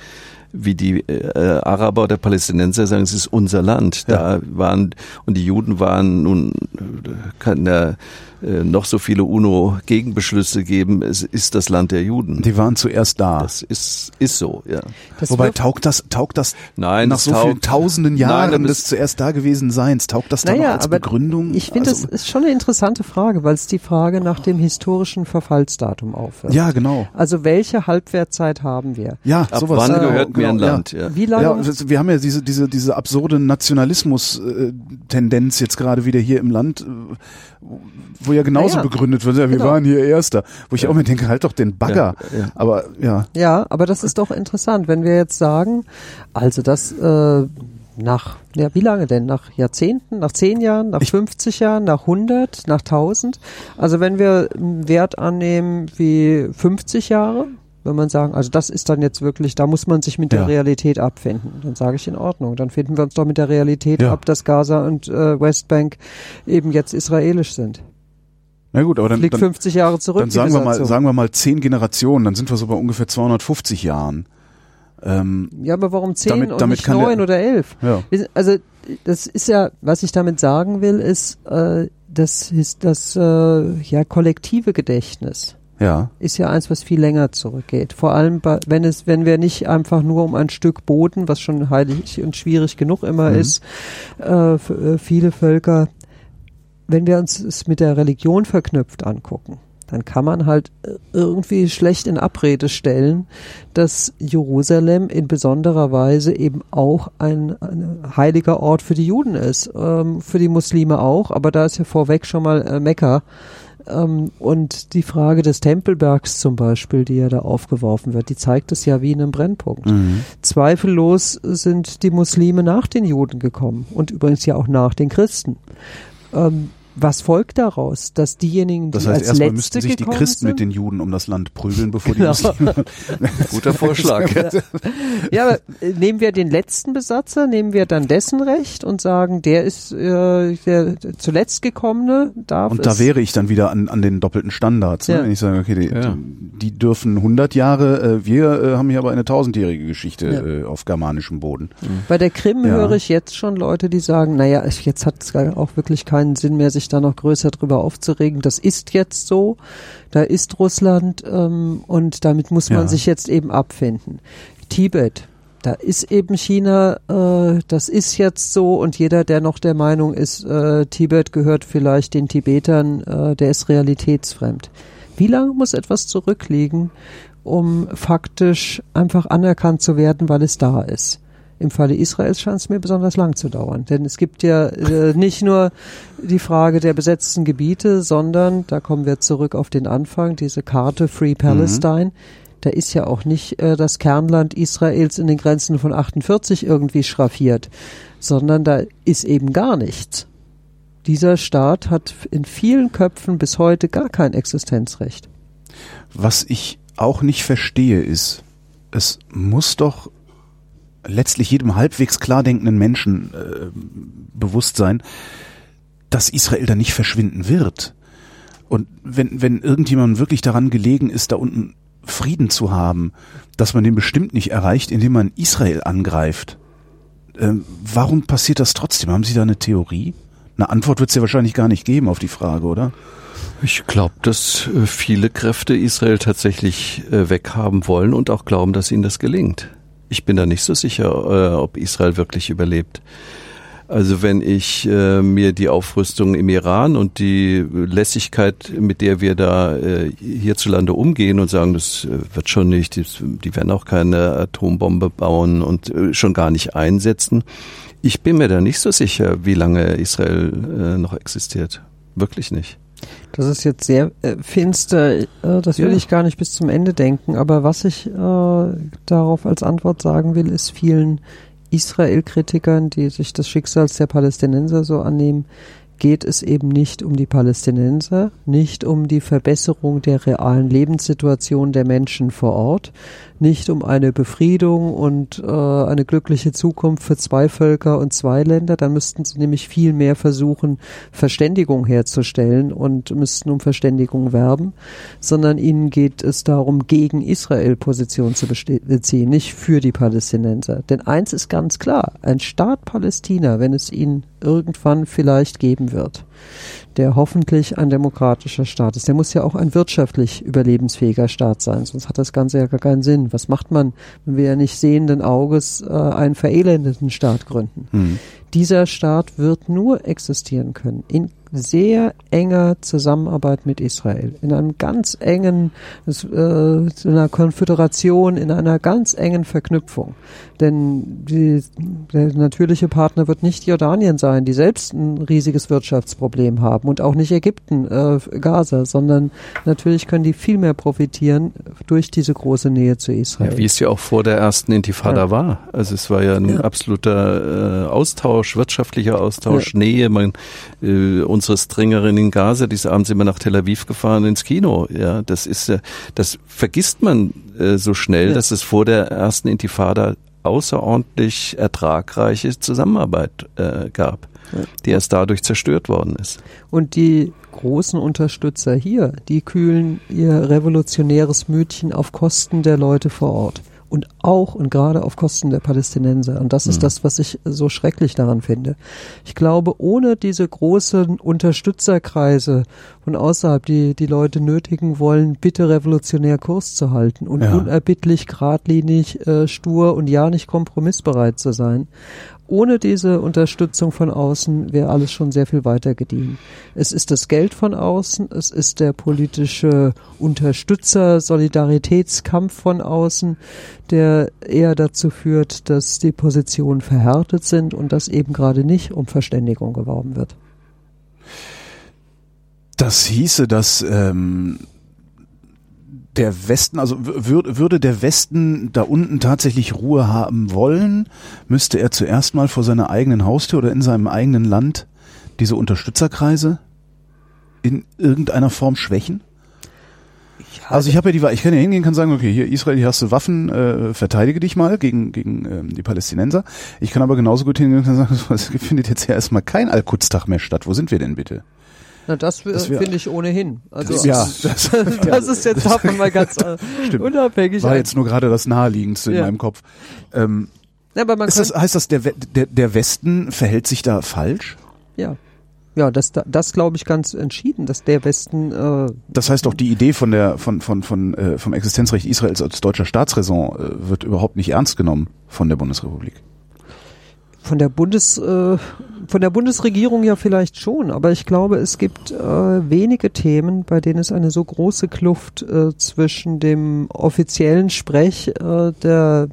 wie die äh, Araber oder Palästinenser sagen, es ist unser Land. Da waren und die Juden waren nun äh, kann ja äh, noch so viele UNO-Gegenbeschlüsse geben. Es ist das Land der Juden. die waren zuerst da. Das ist ist so, ja. Das Wobei taugt das taugt das Nein, nach so vielen taugt- tausenden Nein, Jahren aber des es- zuerst da gewesen Seins, taugt das dann Naja, auch als aber Begründung? Ich finde, also, das ist schon eine interessante Frage, weil es die Frage nach dem historischen Verfallsdatum aufwirft. ja genau. Also welche Halbwertzeit haben wir? Ja, Ab sowas. wann genau, gehört mir ein genau, ja. Land? Ja. Wie lange? Ja, wir haben ja diese diese diese absurde Nationalismus-Tendenz jetzt gerade wieder hier im Land, äh, wo ja genauso Naja, begründet wird, ja, wir genau. waren hier Erster. Wo ich auch mir denke, halt doch den Bagger. Ja, ja. Aber ja, Ja, aber das ist doch interessant, wenn wir jetzt sagen, also das äh, nach, ja, wie lange denn? Nach Jahrzehnten, nach zehn Jahren, nach Ich- 50 Jahren, nach 100, nach 1000? Also wenn wir einen Wert annehmen wie 50 Jahre, wenn man sagen, also das ist dann jetzt wirklich, da muss man sich mit Ja. der Realität abfinden, dann sage ich in Ordnung. Dann finden wir uns doch mit der Realität Ja. ab, dass Gaza und äh, Westbank eben jetzt israelisch sind. Na gut, aber dann, Liegt dann, 50 Jahre zurück. dann sagen wir mal, sagen wir mal zehn Generationen, dann sind wir so bei ungefähr 250 Jahren. Ähm, Ja, aber warum zehn Damit- und damit nicht neun oder elf? ja. Also das ist ja, was ich damit sagen will, ist, äh, das ist das äh, ja kollektive Gedächtnis Ja. ist ja eins, was viel länger zurückgeht. Vor allem, bei, wenn es, wenn wir nicht einfach nur um ein Stück Boden, was schon heilig und schwierig genug immer Mhm. ist, äh, für äh, viele Völker, wenn wir uns es mit der Religion verknüpft angucken, dann kann man halt äh, irgendwie schlecht in Abrede stellen, dass Jerusalem in besonderer Weise eben auch ein, ein heiliger Ort für die Juden ist, ähm, für die Muslime auch, aber da ist ja vorweg schon mal äh, Mekka. Ähm, und die Frage des Tempelbergs zum Beispiel, die ja da aufgeworfen wird, die zeigt es ja wie in einem Brennpunkt. Mhm. Zweifellos sind die Muslime nach den Juden gekommen und übrigens ja auch nach den Christen. Ähm, was folgt daraus? Dass diejenigen, die Das heißt, als erstmal Letzte müssten sich die Christen sind, mit den Juden um das Land prügeln, bevor die Genau. Muslime. *laughs* Guter Vorschlag. *laughs* Ja, aber äh, nehmen wir den letzten Besatzer, nehmen wir dann dessen Recht und sagen, der ist äh, der zuletzt gekommene, darf Und es, da wäre ich dann wieder an, an den doppelten Standards. Ne? Ja. Wenn ich sage, okay, die, Ja. die dürfen 100 Jahre, äh, wir äh, haben hier aber eine tausendjährige Geschichte Ja. äh, auf germanischem Boden. Bei der Krim Ja. höre ich jetzt schon Leute, die sagen, naja, jetzt hat es auch wirklich keinen Sinn mehr, sich da noch größer drüber aufzuregen. Das ist jetzt so, da ist Russland ähm, und damit muss man Ja. sich jetzt eben abfinden. Tibet, da ist eben China, äh, das ist jetzt so und jeder, der noch der Meinung ist, äh, Tibet gehört vielleicht den Tibetern, äh, der ist realitätsfremd. Wie lange muss etwas zurückliegen, um faktisch einfach anerkannt zu werden, weil es da ist? Im Falle Israels scheint es mir besonders lang zu dauern. Denn es gibt ja äh, nicht nur die Frage der besetzten Gebiete, sondern, da kommen wir zurück auf den Anfang, diese Karte Free Palestine, da ist ja auch nicht äh, das Kernland Israels in den Grenzen von 48 irgendwie schraffiert, sondern da ist eben gar nichts. Dieser Staat hat in vielen Köpfen bis heute gar kein Existenzrecht. Was ich auch nicht verstehe, ist, es muss doch letztlich jedem halbwegs klar denkenden Menschen äh, bewusst sein, dass Israel da nicht verschwinden wird. Und wenn, wenn irgendjemand wirklich daran gelegen ist, da unten Frieden zu haben, dass man den bestimmt nicht erreicht, indem man Israel angreift. Ähm, warum passiert das trotzdem? Haben Sie da eine Theorie? Eine Antwort wird es ja wahrscheinlich gar nicht geben auf die Frage, oder? Ich glaube, dass äh, viele Kräfte Israel tatsächlich äh, weghaben wollen und auch glauben, dass ihnen das gelingt. Ich bin da nicht so sicher, äh, ob Israel wirklich überlebt. Also wenn ich äh, mir die Aufrüstung im Iran und die Lässigkeit, mit der wir da äh, hierzulande umgehen und sagen, das äh, wird schon nicht, die, die werden auch keine Atombombe bauen und äh, schon gar nicht einsetzen. Ich bin mir da nicht so sicher, wie lange Israel äh, noch existiert. Wirklich nicht. Das ist jetzt sehr äh, finster, äh, das will ja. ich gar nicht bis zum Ende denken, aber was ich äh, darauf als Antwort sagen will, ist vielen Israel-Kritikern, die sich des Schicksals der Palästinenser so annehmen, geht es eben nicht um die Palästinenser, nicht um die Verbesserung der realen Lebenssituation der Menschen vor Ort, nicht um eine Befriedung und äh, eine glückliche Zukunft für zwei Völker und zwei Länder. Dann müssten sie nämlich viel mehr versuchen, Verständigung herzustellen und müssten um Verständigung werben, sondern ihnen geht es darum, gegen Israel Position zu beziehen, nicht für die Palästinenser. Denn eins ist ganz klar, ein Staat Palästina, wenn es ihn irgendwann vielleicht geben wird, der hoffentlich ein demokratischer Staat ist. Der muss ja auch ein wirtschaftlich überlebensfähiger Staat sein, sonst hat das Ganze ja gar keinen Sinn. Was macht man, wenn wir ja nicht sehenden Auges äh, einen verelendeten Staat gründen? Mhm. Dieser Staat wird nur existieren können in sehr enger Zusammenarbeit mit Israel, in einem ganz engen, äh, in einer Konföderation, in einer ganz engen Verknüpfung. Denn die, der natürliche Partner wird nicht Jordanien sein, die selbst ein riesiges Wirtschaftsproblem haben und auch nicht Ägypten, äh, Gaza, sondern natürlich können die viel mehr profitieren durch diese große Nähe zu Israel. Ja, wie es ja auch vor der ersten Intifada ja. war. Also es war ja ein ja. absoluter äh, Austausch, wirtschaftlicher Austausch, Nähe. Man, äh, unsere Stringerin in Gaza, die ist abends immer nach Tel Aviv gefahren ins Kino. Ja, das ist, äh, das vergisst man äh, so schnell, dass es vor der ersten Intifada außerordentlich ertragreiche Zusammenarbeit äh, gab, ja. die erst dadurch zerstört worden ist. Und die großen Unterstützer hier, die kühlen ihr revolutionäres Mütchen auf Kosten der Leute vor Ort und auch und gerade auf Kosten der Palästinenser. Und das ist mhm. das, was ich so schrecklich daran finde. Ich glaube, ohne diese großen Unterstützerkreise von außerhalb, die die Leute nötigen wollen, bitte revolutionär Kurs zu halten und ja. unerbittlich, geradlinig, äh, stur und ja nicht kompromissbereit zu sein ohne diese Unterstützung von außen wäre alles schon sehr viel weiter gediehen. Es ist das Geld von außen, es ist der politische Unterstützer, Solidaritätskampf von außen, der eher dazu führt, dass die Positionen verhärtet sind und dass eben gerade nicht um Verständigung geworben wird. Das hieße, dass ähm, der Westen, also würde der Westen da unten tatsächlich Ruhe haben wollen, müsste er zuerst mal vor seiner eigenen Haustür oder in seinem eigenen Land diese Unterstützerkreise in irgendeiner Form schwächen? Also ich habe ja die Wahl, ich kann ja hingehen, kann sagen, okay, hier Israel, hier hast du Waffen, äh, verteidige dich mal gegen gegen ähm, die Palästinenser. Ich kann aber genauso gut hingehen und sagen, *laughs* es findet jetzt ja erstmal kein Al-Quds-Tag mehr statt. Wo sind wir denn bitte? Na, das, das finde ich ohnehin. Also das, ja, das, *laughs* das ist jetzt davon mal ganz *laughs* äh, unabhängig. War jetzt nur gerade das naheliegendste ja. in meinem Kopf. Ähm, ja, aber man ist das, heißt das, der, der, der Westen verhält sich da falsch? Ja. Ja, das, das glaube ich ganz entschieden, dass der Westen. Äh, das heißt auch die Idee von der von von von äh, vom Existenzrecht Israels als deutscher Staatsräson äh, wird überhaupt nicht ernst genommen von der Bundesrepublik von der Bundes äh, von der Bundesregierung ja vielleicht schon, aber ich glaube, es gibt äh, wenige Themen, bei denen es eine so große Kluft äh, zwischen dem offiziellen Sprech äh, der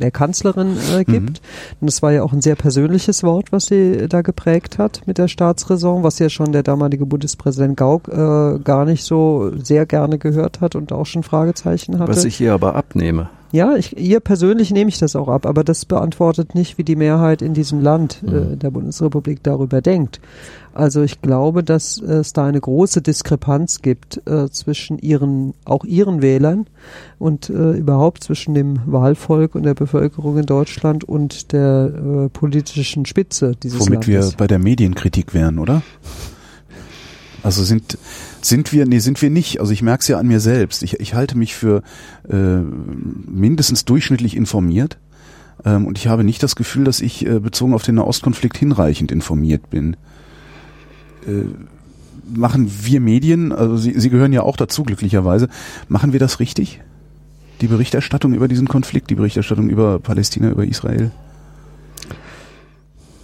der Kanzlerin äh, gibt. Mhm. Und das war ja auch ein sehr persönliches Wort, was sie da geprägt hat mit der Staatsräson, was ja schon der damalige Bundespräsident Gauck äh, gar nicht so sehr gerne gehört hat und auch schon Fragezeichen hatte. Was ich hier aber abnehme. Ja, ich, ihr persönlich nehme ich das auch ab, aber das beantwortet nicht, wie die Mehrheit in diesem Land äh, Mhm. der Bundesrepublik darüber denkt. Also ich glaube, dass es da eine große Diskrepanz gibt äh, zwischen ihren, auch ihren Wählern und äh, überhaupt zwischen dem Wahlvolk und der Bevölkerung in Deutschland und der äh, politischen Spitze dieses Womit wir Landes. bei der Medienkritik wären, oder? Also sind sind wir, nee, sind wir nicht. Also ich merke es ja an mir selbst. Ich, ich halte mich für äh, mindestens durchschnittlich informiert. Ähm, und ich habe nicht das Gefühl, dass ich äh, bezogen auf den Nahostkonflikt hinreichend informiert bin. Äh, machen wir Medien, also Sie, Sie gehören ja auch dazu glücklicherweise, machen wir das richtig? Die Berichterstattung über diesen Konflikt, die Berichterstattung über Palästina, über Israel?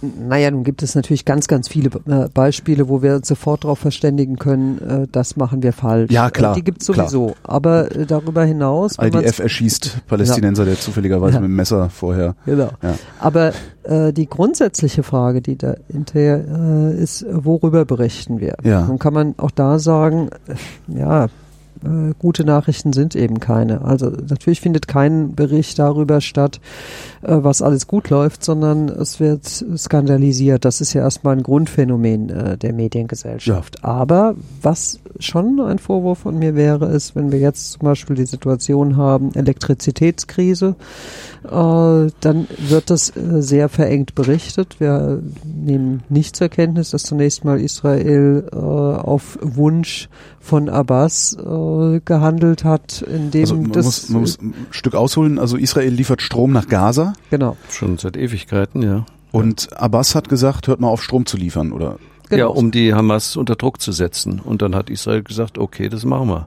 Naja, nun gibt es natürlich ganz, ganz viele äh, Beispiele, wo wir uns sofort darauf verständigen können, äh, das machen wir falsch. Ja, klar, Äh, die gibt es klar. sowieso. Aber äh, darüber hinaus, IDF erschießt Palästinenser, der zufälligerweise Ja. mit dem Messer vorher. Genau. Ja. Aber äh, die grundsätzliche Frage, die dahinter äh, ist, worüber berichten wir? Ja. Nun kann man auch da sagen, ja, äh, gute Nachrichten sind eben keine. Also natürlich findet kein Bericht darüber statt, äh, was alles gut läuft, sondern es wird skandalisiert. Das ist ja erstmal ein Grundphänomen äh, der Mediengesellschaft. Aber was schon ein Vorwurf von mir wäre, ist, wenn wir jetzt zum Beispiel die Situation haben, Elektrizitätskrise, äh, dann wird das äh, sehr verengt berichtet. Wir nehmen nicht zur Kenntnis, dass zunächst mal Israel äh, auf Wunsch von Abbas äh, gehandelt hat, indem Also man das muss, man muss ein Stück ausholen. Also Israel liefert Strom nach Gaza genau, Schon seit Ewigkeiten, ja. und Abbas hat gesagt, hört mal auf Strom zu liefern oder genau. Ja, um die Hamas unter Druck zu setzen. Und dann hat Israel gesagt, okay, das machen wir.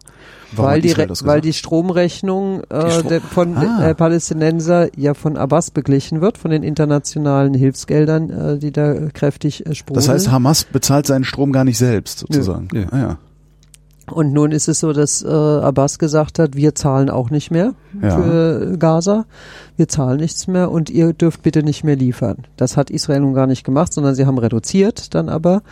warum weil die, weil die Stromrechnung äh, Die Stro- der, von Ah. äh, Palästinenser ja von Abbas beglichen wird, von den internationalen Hilfsgeldern, äh, die da kräftig äh, sprudeln. das heißt, Hamas bezahlt seinen Strom gar nicht selbst sozusagen. Nö. Ah, ja. Und nun ist es so, dass äh, Abbas gesagt hat, wir zahlen auch nicht mehr Ja. für Gaza. Wir zahlen nichts mehr und ihr dürft bitte nicht mehr liefern. Das hat Israel nun gar nicht gemacht, sondern sie haben reduziert dann aber,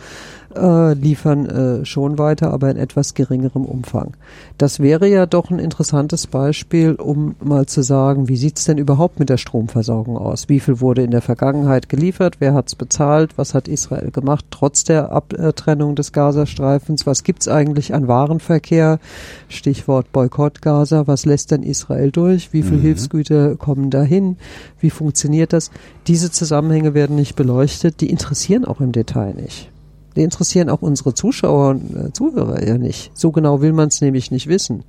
äh, liefern äh, schon weiter, aber in etwas geringerem Umfang. Das wäre ja doch ein interessantes Beispiel, um mal zu sagen, wie sieht's denn überhaupt mit der Stromversorgung aus? Wie viel wurde in der Vergangenheit geliefert? Wer hat's bezahlt? Was hat Israel gemacht trotz der Abtrennung des Gazastreifens? Was gibt's eigentlich an Warenverkehr? Stichwort Boykott Gaza. Was lässt denn Israel durch? Wie viel Mhm. Hilfsgüter kommen dahin? Wie funktioniert das? Diese Zusammenhänge werden nicht beleuchtet. Die interessieren auch im Detail nicht. Die interessieren auch unsere Zuschauer und äh, Zuhörer ja nicht. So genau will man es nämlich nicht wissen.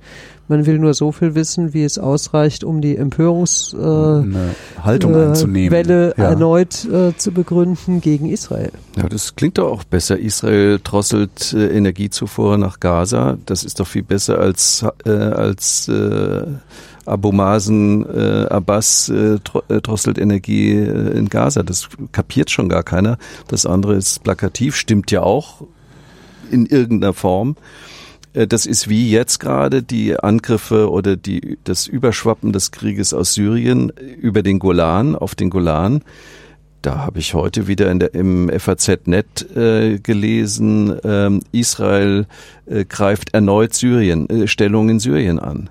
Man will nur so viel wissen, wie es ausreicht, um die Empörungs äh, Haltung äh, einzunehmen. Welle ja. erneut äh, zu begründen gegen Israel. Ja, das klingt doch auch besser. Israel drosselt äh, Energiezufuhr nach Gaza. Das ist doch viel besser als äh, als äh, Abu Mazen äh, Abbas äh, äh, drosselt Energie äh, in Gaza. Das kapiert schon gar keiner. Das andere ist plakativ, stimmt ja auch in irgendeiner Form. Äh, Das ist wie jetzt gerade die Angriffe oder die, das Überschwappen des Krieges aus Syrien über den Golan, auf den Golan. Da habe ich heute wieder in der, im FAZ-Net äh, gelesen, ähm, Israel äh, greift erneut Syrien, äh, Stellung in Syrien an.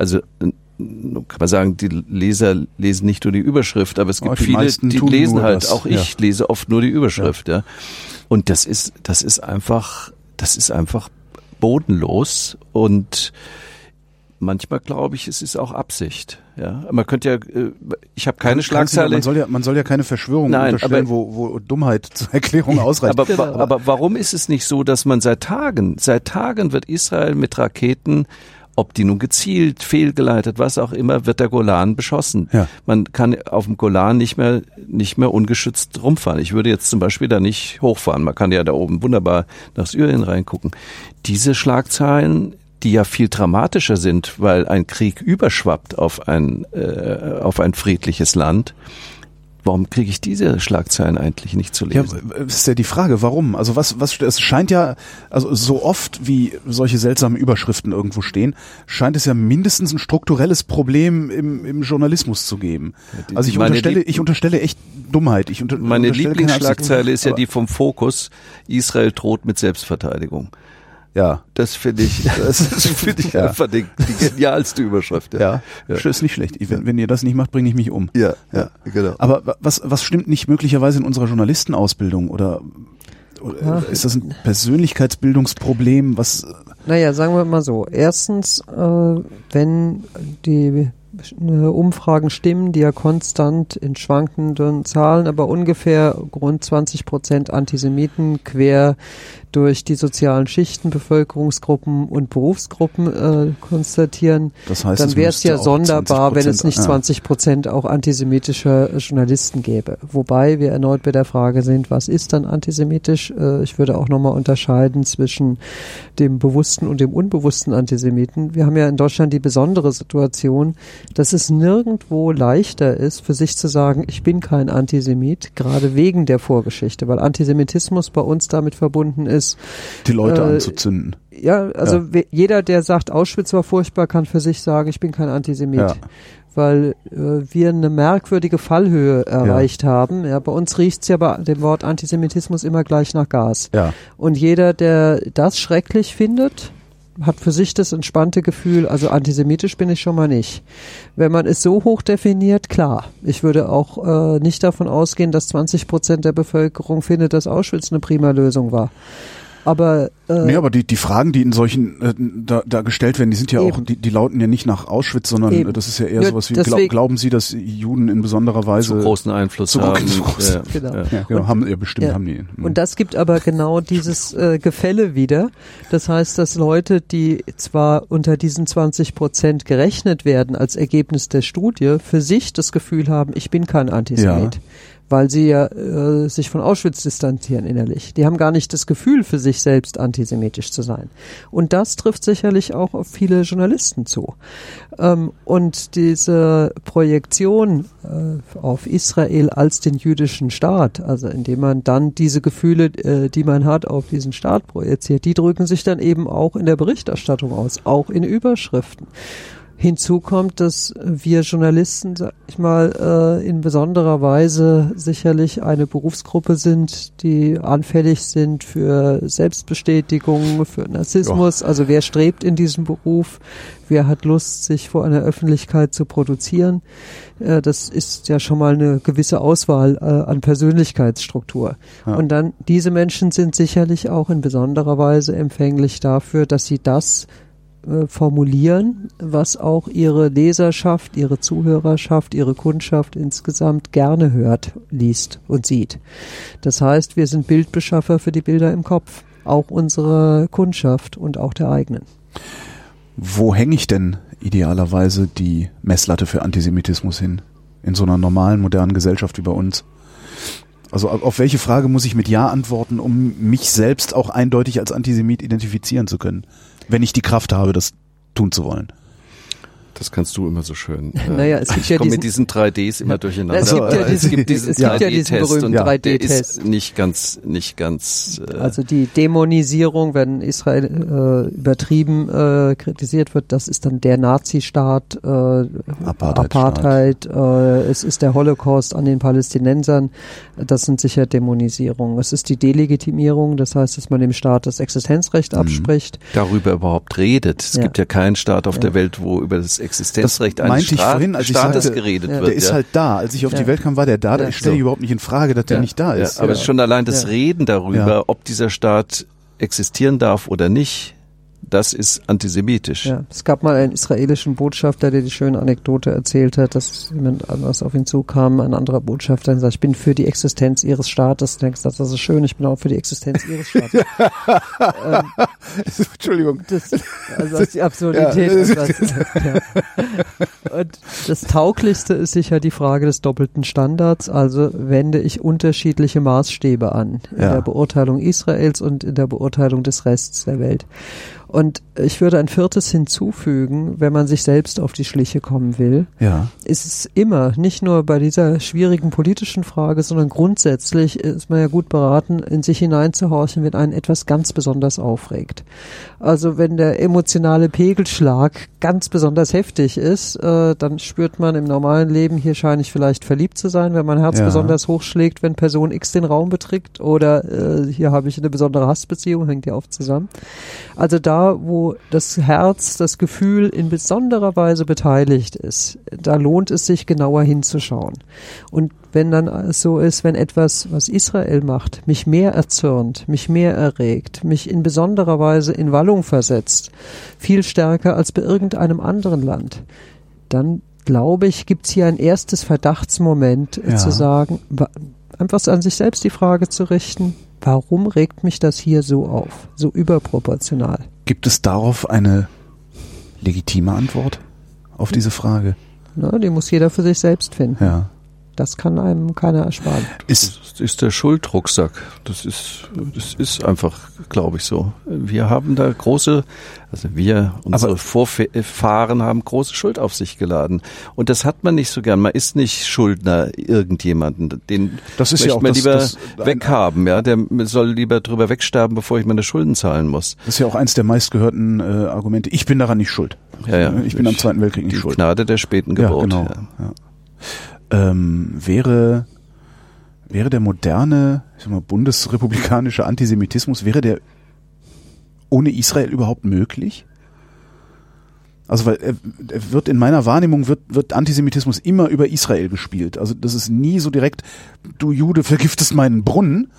Also kann man sagen, die Leser lesen nicht nur die Überschrift, aber es gibt die viele, die lesen halt, das, auch ich lese oft nur die Überschrift, ja. Und das ist, das ist einfach, das ist einfach bodenlos und manchmal glaube ich, es ist auch Absicht. Ja, man könnte ja, äh, ich habe keine Man ja- Schlagzeile. Man soll ja, man soll ja keine Verschwörung Nein, unterstellen, aber- wo, wo Dummheit zur Erklärung *laughs* ausreicht. Aber, Genau. wa- aber warum ist es nicht so, dass man seit Tagen, seit Tagen wird Israel mit Raketen, ob die nun gezielt, fehlgeleitet, was auch immer, wird der Golan beschossen. Ja. Man kann auf dem Golan nicht mehr, nicht mehr ungeschützt rumfahren. Ich würde jetzt zum Beispiel da nicht hochfahren. Man kann ja da oben wunderbar nach Syrien reingucken. Diese Schlagzeilen, die ja viel dramatischer sind, weil ein Krieg überschwappt auf ein, äh, auf ein friedliches Land. Warum kriege ich diese Schlagzeilen eigentlich nicht zu Ja, lesen? w- ist ja die Frage, warum? Also was, was, es scheint ja, also so oft wie solche seltsamen Überschriften irgendwo stehen, scheint es ja mindestens ein strukturelles Problem im, im Journalismus zu geben. die- Also ich unterstelle, Lieb- ich unterstelle echt Dummheit. Ich unter, Meine. Lieblingsschlagzeile ist ja die vom Fokus. Israel droht mit Selbstverteidigung. Ja. Das finde ich, *laughs* das finde ich Ja. einfach die, die genialste Überschrift. Ja, Ja. das ist nicht schlecht. Ich, wenn, wenn ihr das nicht macht, bringe ich mich um. ja, Ja. genau. Aber wa- was, was stimmt nicht möglicherweise in unserer Journalistenausbildung oder, oder Ja. ist das ein Persönlichkeitsbildungsproblem? Was Naja, sagen wir mal so. Erstens, äh, wenn die äh, Umfragen stimmen, die ja konstant in schwankenden Zahlen, aber ungefähr rund 20 Prozent Antisemiten quer durch die sozialen Schichten, Bevölkerungsgruppen und Berufsgruppen äh, konstatieren, das heißt, dann wäre es ja sonderbar, wenn 20%, es nicht ah, 20 Prozent auch antisemitischer Journalisten gäbe. Wobei wir erneut bei der Frage sind, was ist dann antisemitisch? Äh, Ich würde auch nochmal unterscheiden zwischen dem bewussten und dem unbewussten Antisemiten. Wir haben ja in Deutschland die besondere Situation, dass es nirgendwo leichter ist, für sich zu sagen, ich bin kein Antisemit, gerade wegen der Vorgeschichte, weil Antisemitismus bei uns damit verbunden ist, die Leute äh, anzuzünden. ja, also Ja. jeder, der sagt, Auschwitz war furchtbar, kann für sich sagen, ich bin kein Antisemit. Ja. Weil äh, wir eine merkwürdige Fallhöhe erreicht haben. Ja, bei uns riecht's ja bei dem Wort Antisemitismus immer gleich nach Gas. Ja, Und jeder, der das schrecklich findet, hat für sich das entspannte Gefühl, also antisemitisch bin ich schon mal nicht. Wenn man es so hoch definiert, klar. Ich würde auch äh, nicht davon ausgehen, dass 20 Prozent der Bevölkerung findet, dass Auschwitz eine prima Lösung war. Aber äh, nee, aber die, die Fragen, die in solchen äh, da, da gestellt werden, die sind ja auch, Eben. die, die lauten ja nicht nach Auschwitz, sondern Eben. äh, das ist ja eher Ja, sowas wie, glaub, glauben Sie, dass Juden in besonderer Weise zu großen Einfluss zu haben. groß- Ja, Genau. ja. Ja, genau, haben ja bestimmt Ja. haben die. hm. Und das gibt aber genau dieses äh, Gefälle wieder. Das heißt, dass Leute, die zwar unter diesen 20 Prozent gerechnet werden als Ergebnis der Studie, für sich das Gefühl haben, ich bin kein Antisemit. Weil sie ja äh, sich von Auschwitz distanzieren innerlich. Die haben gar nicht das Gefühl, für sich selbst antisemitisch zu sein. Und das trifft sicherlich auch auf viele Journalisten zu. Ähm, und diese Projektion äh, auf Israel als den jüdischen Staat, also indem man dann diese Gefühle, äh, die man hat, auf diesen Staat projiziert, die drücken sich dann eben auch in der Berichterstattung aus, auch in Überschriften. Hinzu kommt, dass wir Journalisten, sag ich mal, äh, in besonderer Weise sicherlich eine Berufsgruppe sind, die anfällig sind für Selbstbestätigung, für Narzissmus. Also wer strebt in diesem Beruf? Wer hat Lust, sich vor einer Öffentlichkeit zu produzieren? Äh, das ist ja schon mal eine gewisse Auswahl äh, an Persönlichkeitsstruktur. Ja. Und dann, diese Menschen sind sicherlich auch in besonderer Weise empfänglich dafür, dass sie das äh, formulieren, was auch ihre Leserschaft, ihre Zuhörerschaft, ihre Kundschaft insgesamt gerne hört, liest und sieht. Das heißt, wir sind Bildbeschaffer für die Bilder im Kopf, auch unsere Kundschaft und auch der eigenen. Wo hänge ich denn idealerweise die Messlatte für Antisemitismus hin? In so einer normalen, modernen Gesellschaft wie bei uns? Also auf auf welche Frage muss ich mit Ja antworten, um mich selbst auch eindeutig als Antisemit identifizieren zu können? Wenn ich die Kraft habe, das tun zu wollen. Das kannst du immer so schön. *laughs* äh, Naja, es gibt ich ja *laughs* komme mit diesen 3Ds immer durcheinander. Es gibt ja Aber diesen- es gibt diesen es gibt ja diesen 3D-Test berühmten und der 3D-Test. ist nicht ganz, nicht ganz. Äh, Also die Dämonisierung, wenn Israel äh, übertrieben äh, kritisiert wird, das ist dann der Nazistaat, äh, Apartheidstaat. Apartheid, äh, es ist der Holocaust an den Palästinensern, das sind sicher Dämonisierungen. Es ist die Delegitimierung, das heißt, dass man dem Staat das Existenzrecht abspricht. darüber überhaupt redet. Es Ja. gibt ja keinen Staat auf Ja. der Welt, wo über das Existenzrecht Das eines meinte ich Staat, vorhin, als ich Staates sagte, geredet Ja. wird. Der ist ja. halt da. Als ich auf Ja. die Welt kam, war der da. Ja. Ich stelle So. überhaupt nicht in Frage, dass der nicht da ja, ist. aber schon allein das Ja. Reden darüber, Ja. ob dieser Staat existieren darf oder nicht, das ist antisemitisch. Ja, es gab mal einen israelischen Botschafter, der die schöne Anekdote erzählt hat, dass jemand anders auf ihn zukam, ein anderer Botschafter, und sagt, ich bin für die Existenz ihres Staates. Und er gesagt, das ist schön, ich bin auch für die Existenz ihres Staates. *laughs* ähm, *laughs* Entschuldigung. das, also das ist die Absurdität. Ja. und das, ja. Und das Tauglichste ist sicher die Frage des doppelten Standards. Also wende ich unterschiedliche Maßstäbe an in Ja. der Beurteilung Israels und in der Beurteilung des Rests der Welt. Und ich würde ein viertes hinzufügen, wenn man sich selbst auf die Schliche kommen will. Ja. Ist es immer, nicht nur bei dieser schwierigen politischen Frage, sondern grundsätzlich ist man ja gut beraten, in sich hineinzuhorchen, wenn einen etwas ganz besonders aufregt. Also wenn der emotionale Pegelschlag ganz besonders heftig ist, äh, dann spürt man im normalen Leben, hier scheine ich vielleicht verliebt zu sein, wenn mein Herz Ja. besonders hochschlägt, wenn Person X den Raum betritt oder äh, hier habe ich eine besondere Hassbeziehung, hängt ja oft zusammen. Also da, wo das Herz, das Gefühl in besonderer Weise beteiligt ist, da lohnt es sich genauer hinzuschauen. Und wenn dann so ist, wenn etwas, was Israel macht, mich mehr erzürnt, mich mehr erregt, mich in besonderer Weise in Wallung versetzt, viel stärker als bei irgendeinem anderen Land, dann glaube ich, gibt es hier ein erstes Verdachtsmoment Ja. zu sagen, einfach an sich selbst die Frage zu richten, warum regt mich das hier so auf, so überproportional? Gibt es darauf eine legitime Antwort auf diese Frage? Ne, die muss jeder für sich selbst finden. Ja. Das kann einem keiner ersparen. Ist, Das ist der Schuldrucksack. Das ist, das ist einfach, glaube ich, so. Wir haben da große, also wir, unsere Aber- Vorfahren haben große Schuld auf sich geladen. Und das hat man nicht so gern. Man ist nicht Schuldner irgendjemanden. Den Das ist möchte ja auch man das- lieber das- weghaben. Ja, der soll lieber drüber wegsterben, bevor ich meine Schulden zahlen muss. das ist ja auch eins der meistgehörten äh, Argumente. Ich bin daran nicht schuld. Ja, ja. Ich bin am Zweiten Weltkrieg nicht Die schuld. Gnade der späten Ja, Geburt. genau. ja. Ähm, wäre, wäre der moderne, ich sag mal, bundesrepublikanische Antisemitismus, wäre der ohne Israel überhaupt möglich? Also weil er, er wird in meiner Wahrnehmung wird, wird Antisemitismus immer über Israel gespielt. Also das ist nie so direkt, du Jude vergiftest meinen Brunnen,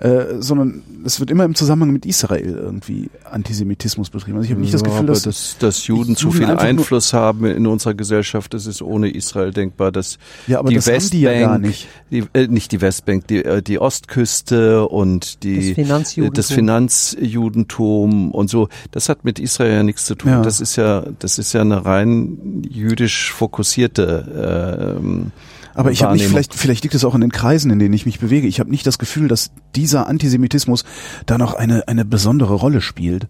äh, sondern es wird immer im Zusammenhang mit Israel irgendwie Antisemitismus betrieben. Also ich habe nicht das Ja, Gefühl, aber dass dass, dass Juden zu viel Einfluss haben in unserer Gesellschaft, das ist ohne Israel denkbar. Dass Ja, aber die das haben Westbank, die ja gar nicht. Die, äh, nicht die Westbank, die, äh, die Ostküste und die Das Finanzjudentum. das Finanzjudentum und so, das hat mit Israel ja nichts zu tun. Ja. Das ist ja, das ist ja eine rein jüdisch fokussierte ähm, Aber ich habe nicht, vielleicht, vielleicht liegt es auch in den Kreisen, in denen ich mich bewege. Ich habe nicht das Gefühl, dass dieser Antisemitismus da noch eine, eine besondere Rolle spielt.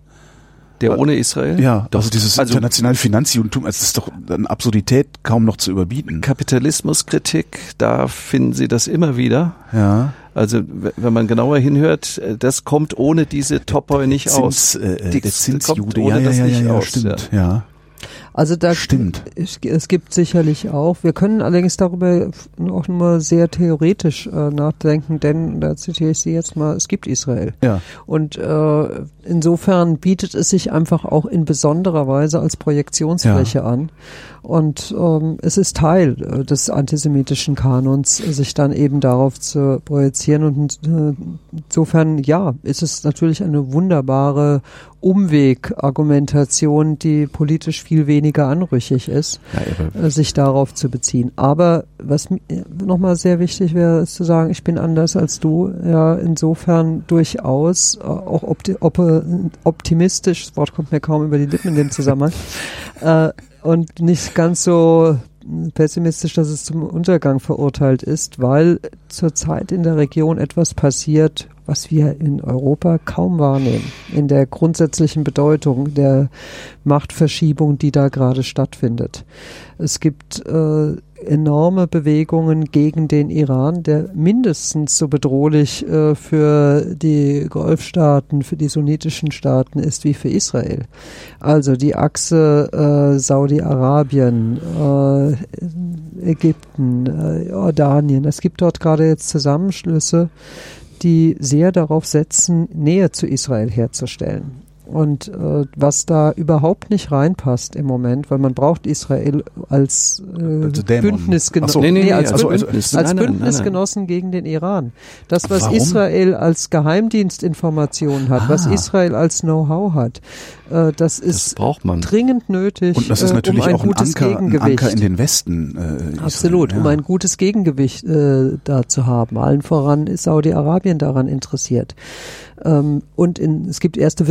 der ohne Israel. Ja, Doch. also dieses Also- internationale Finanzjudentum, es ist doch eine Absurdität kaum noch zu überbieten. Kapitalismuskritik, da finden Sie das immer wieder. Ja, Also wenn man genauer hinhört, äh, das kommt ohne diese Topoi nicht aus. Zins, äh, Die- der kommt Zinsjude, ohne ja, ja, das ja, nicht ja, ja, aus, stimmt, ja. Also da Stimmt. Es, es gibt sicherlich auch. Wir können allerdings darüber auch nur sehr theoretisch äh, nachdenken, denn da zitiere ich Sie jetzt mal: Es gibt Israel. Ja, Und äh, insofern bietet es sich einfach auch in besonderer Weise als Projektionsfläche an. Und ähm, es ist Teil äh, des antisemitischen Kanons, sich dann eben darauf zu projizieren. Und äh, insofern, ja, ist es natürlich eine wunderbare Umwegargumentation, die politisch viel weniger anrüchig ist Ja, äh, sich darauf zu beziehen. Aber was nochmal sehr wichtig wäre, ist zu sagen, ich bin anders als du. Ja, insofern durchaus äh, auch opti op optimistisch, das Wort kommt mir kaum über die Lippen in dem Zusammenhang, *laughs* äh, und nicht ganz so pessimistisch, dass es zum Untergang verurteilt ist, weil zurzeit in der Region etwas passiert, was wir in Europa kaum wahrnehmen, in der grundsätzlichen Bedeutung der Machtverschiebung, die da gerade stattfindet. Es gibt äh, enorme Bewegungen gegen den Iran, der mindestens so bedrohlich äh, für die Golfstaaten, für die sunnitischen Staaten ist wie für Israel. Also die Achse äh, Saudi-Arabien, äh, Ägypten, äh, Jordanien. Es gibt dort gerade jetzt Zusammenschlüsse, die sehr darauf setzen, Nähe zu Israel herzustellen. Und äh, was da überhaupt nicht reinpasst im Moment, weil man braucht Israel als äh, Also. Bündnisgenossen, so. Nee, nee, nee, als, also- Bündnis, also- als nein, nein, nein, Bündnisgenossen gegen den Iran. Das, was Warum? Israel als Geheimdienstinformation hat, was Ah. Israel als Know-how hat, äh, das das ist braucht man. dringend nötig, und das ist äh, natürlich um ein auch ein gutes Anker, ein Gegengewicht. Anker in den Westen. Äh, Absolut, Israel, um ja. ein gutes Gegengewicht äh, da zu haben. Allen voran ist Saudi-Arabien daran interessiert. Ähm, und in, es gibt erste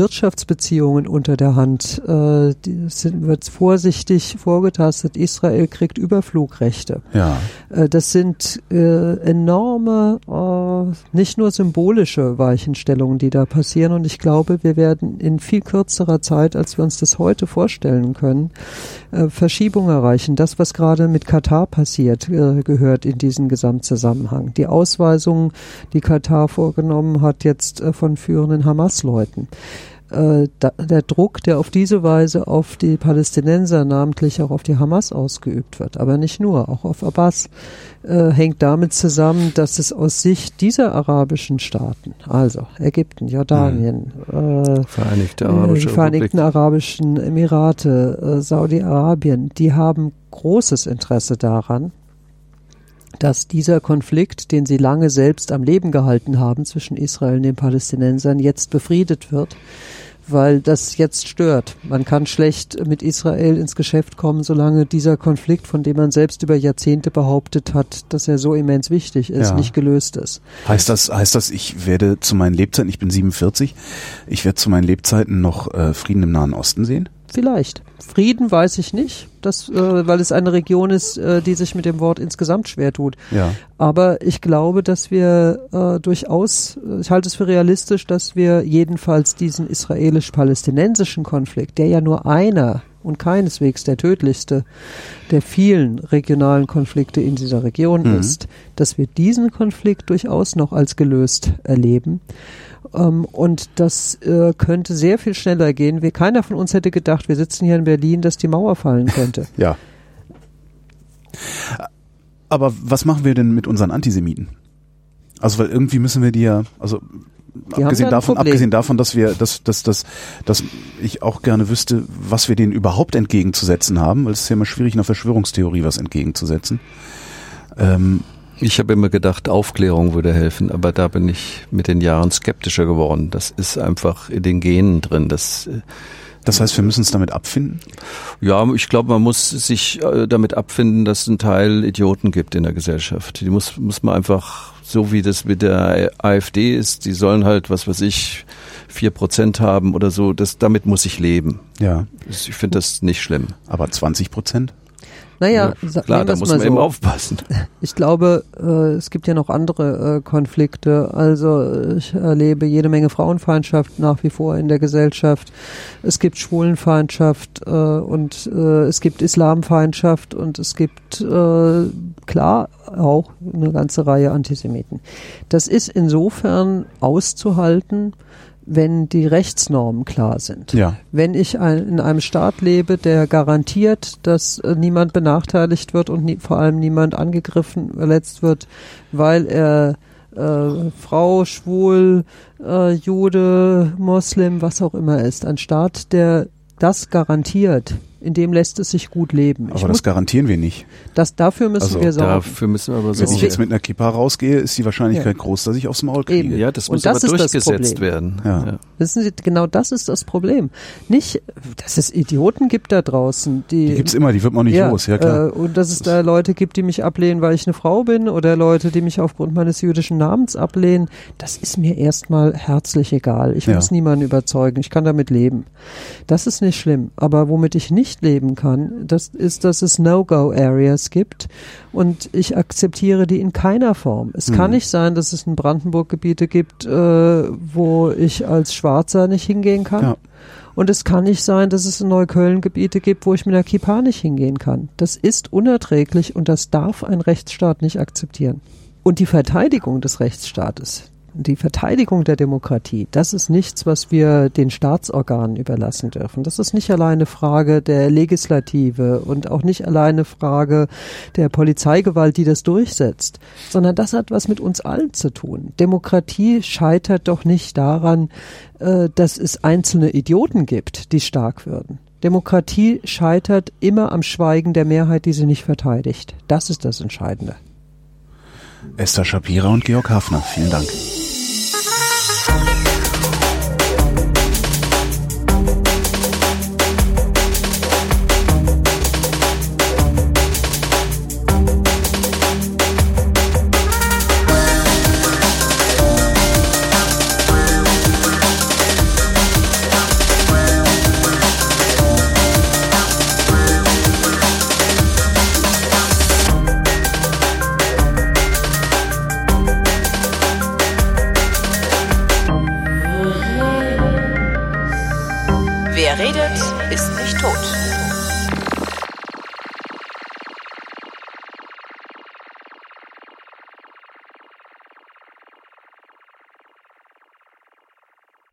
Handelsbeziehungen unter der Hand. Äh, sind, wird vorsichtig vorgetastet. Israel kriegt Überflugrechte. Ja. Äh, das sind äh, enorme, äh, nicht nur symbolische Weichenstellungen, die da passieren. Und ich glaube, wir werden in viel kürzerer Zeit, als wir uns das heute vorstellen können, äh, Verschiebung erreichen. Das, was gerade mit Katar passiert, äh, gehört in diesen Gesamtzusammenhang. Die Ausweisungen, die Katar vorgenommen hat, jetzt äh, von führenden Hamas-Leuten. Äh, der Druck, der auf diese Weise auf die Palästinenser, namentlich auch auf die Hamas ausgeübt wird, aber nicht nur, auch auf Abbas, äh, hängt damit zusammen, dass es aus Sicht dieser arabischen Staaten, also Ägypten, Jordanien, mhm. Vereinigte Arabische die Vereinigten Arabischen Emirate, Saudi-Arabien, die haben großes Interesse daran, dass dieser Konflikt, den sie lange selbst am Leben gehalten haben zwischen Israel und den Palästinensern, jetzt befriedet wird, weil das jetzt stört. Man kann schlecht mit Israel ins Geschäft kommen, solange dieser Konflikt, von dem man selbst über Jahrzehnte behauptet hat, dass er so immens wichtig ist, ja. nicht gelöst ist. Heißt das, heißt das, ich werde zu meinen Lebzeiten, ich bin 47, ich werde zu meinen Lebzeiten noch äh, Frieden im Nahen Osten sehen? Vielleicht. Frieden weiß ich nicht, das, äh, weil es eine Region ist, äh, die sich mit dem Wort insgesamt schwer tut. Ja. Aber ich glaube, dass wir äh, durchaus, äh, ich halte es für realistisch, dass wir jedenfalls diesen israelisch-palästinensischen Konflikt, der ja nur einer und keineswegs der tödlichste der vielen regionalen Konflikte in dieser Region mhm. ist, dass wir diesen Konflikt durchaus noch als gelöst erleben. Ähm, und das äh, könnte sehr viel schneller gehen. Wir, keiner von uns hätte gedacht, wir sitzen hier in Berlin, dass die Mauer fallen könnte. *laughs* ja. Aber was machen wir denn mit unseren Antisemiten? Also, weil irgendwie müssen wir die ja, also die abgesehen davon, abgesehen davon, dass wir, dass, dass, dass, dass ich auch gerne wüsste, was wir denen überhaupt entgegenzusetzen haben, weil es ist ja immer schwierig, einer Verschwörungstheorie was entgegenzusetzen. Ähm, ich habe immer gedacht, Aufklärung würde helfen, aber da bin ich mit den Jahren skeptischer geworden. Das ist einfach in den Genen drin. Das, äh, das heißt, wir müssen uns damit abfinden? Ja, ich glaube, man muss sich äh, damit abfinden, dass es einen Teil Idioten gibt in der Gesellschaft. Die muss, muss man einfach, so wie das mit der AfD ist, die sollen halt, was weiß ich, vier Prozent haben oder so. Das, damit muss ich leben. Ja. Ich finde das nicht schlimm. Aber 20 Prozent? Naja, ja, klar, da muss man so. eben aufpassen. *laughs* Ich glaube, äh, es gibt ja noch andere äh, Konflikte. Also ich erlebe jede Menge Frauenfeindschaft nach wie vor in der Gesellschaft. Es gibt Schwulenfeindschaft äh, und äh, es gibt Islamfeindschaft und es gibt äh, klar auch eine ganze Reihe Antisemiten. Das ist insofern auszuhalten, wenn die Rechtsnormen klar sind. Ja. Wenn ich ein, in einem Staat lebe, der garantiert, dass äh, niemand benachteiligt wird und nie, vor allem niemand angegriffen, verletzt wird, weil er äh, Frau, schwul, äh, Jude, Moslem, was auch immer ist. Ein Staat, der das garantiert, in dem lässt es sich gut leben. Aber ich das garantieren wir nicht. Das, dafür müssen also wir sorgen. Dafür müssen wir aber sorgen. Wenn ich jetzt mit einer Kippa rausgehe, ist die Wahrscheinlichkeit ja. groß, dass ich aufs Maul kriege. Eben. Ja, das muss das aber durchgesetzt werden. Ja. ja. Wissen Sie, genau das ist das Problem. Nicht, dass es Idioten gibt da draußen. Die, die gibt's immer, die wird man nicht ja, los, ja klar. Äh, und dass es da Leute gibt, die mich ablehnen, weil ich eine Frau bin oder Leute, die mich aufgrund meines jüdischen Namens ablehnen, das ist mir erstmal herzlich egal. Ich muss niemanden überzeugen. Ich kann damit leben. Das ist nicht schlimm. Aber womit ich nicht leben kann, das ist, dass es No-Go-Areas gibt und ich akzeptiere die in keiner Form. Es mhm. kann nicht sein, dass es in Brandenburg Gebiete gibt, äh, wo ich als Schwarzer nicht hingehen kann. Ja. Und es kann nicht sein, dass es in Neukölln Gebiete gibt, wo ich mit der Kippa nicht hingehen kann. Das ist unerträglich und das darf ein Rechtsstaat nicht akzeptieren. Und die Verteidigung des Rechtsstaates, die Verteidigung der Demokratie, das ist nichts, was wir den Staatsorganen überlassen dürfen. Das ist nicht alleine Frage der Legislative und auch nicht alleine Frage der Polizeigewalt, die das durchsetzt, sondern das hat was mit uns allen zu tun. Demokratie scheitert doch nicht daran, äh, dass es einzelne Idioten gibt, die stark würden. Demokratie scheitert immer am Schweigen der Mehrheit, die sie nicht verteidigt. Das ist das Entscheidende. Esther Shapira und Georg Hafner, vielen Dank.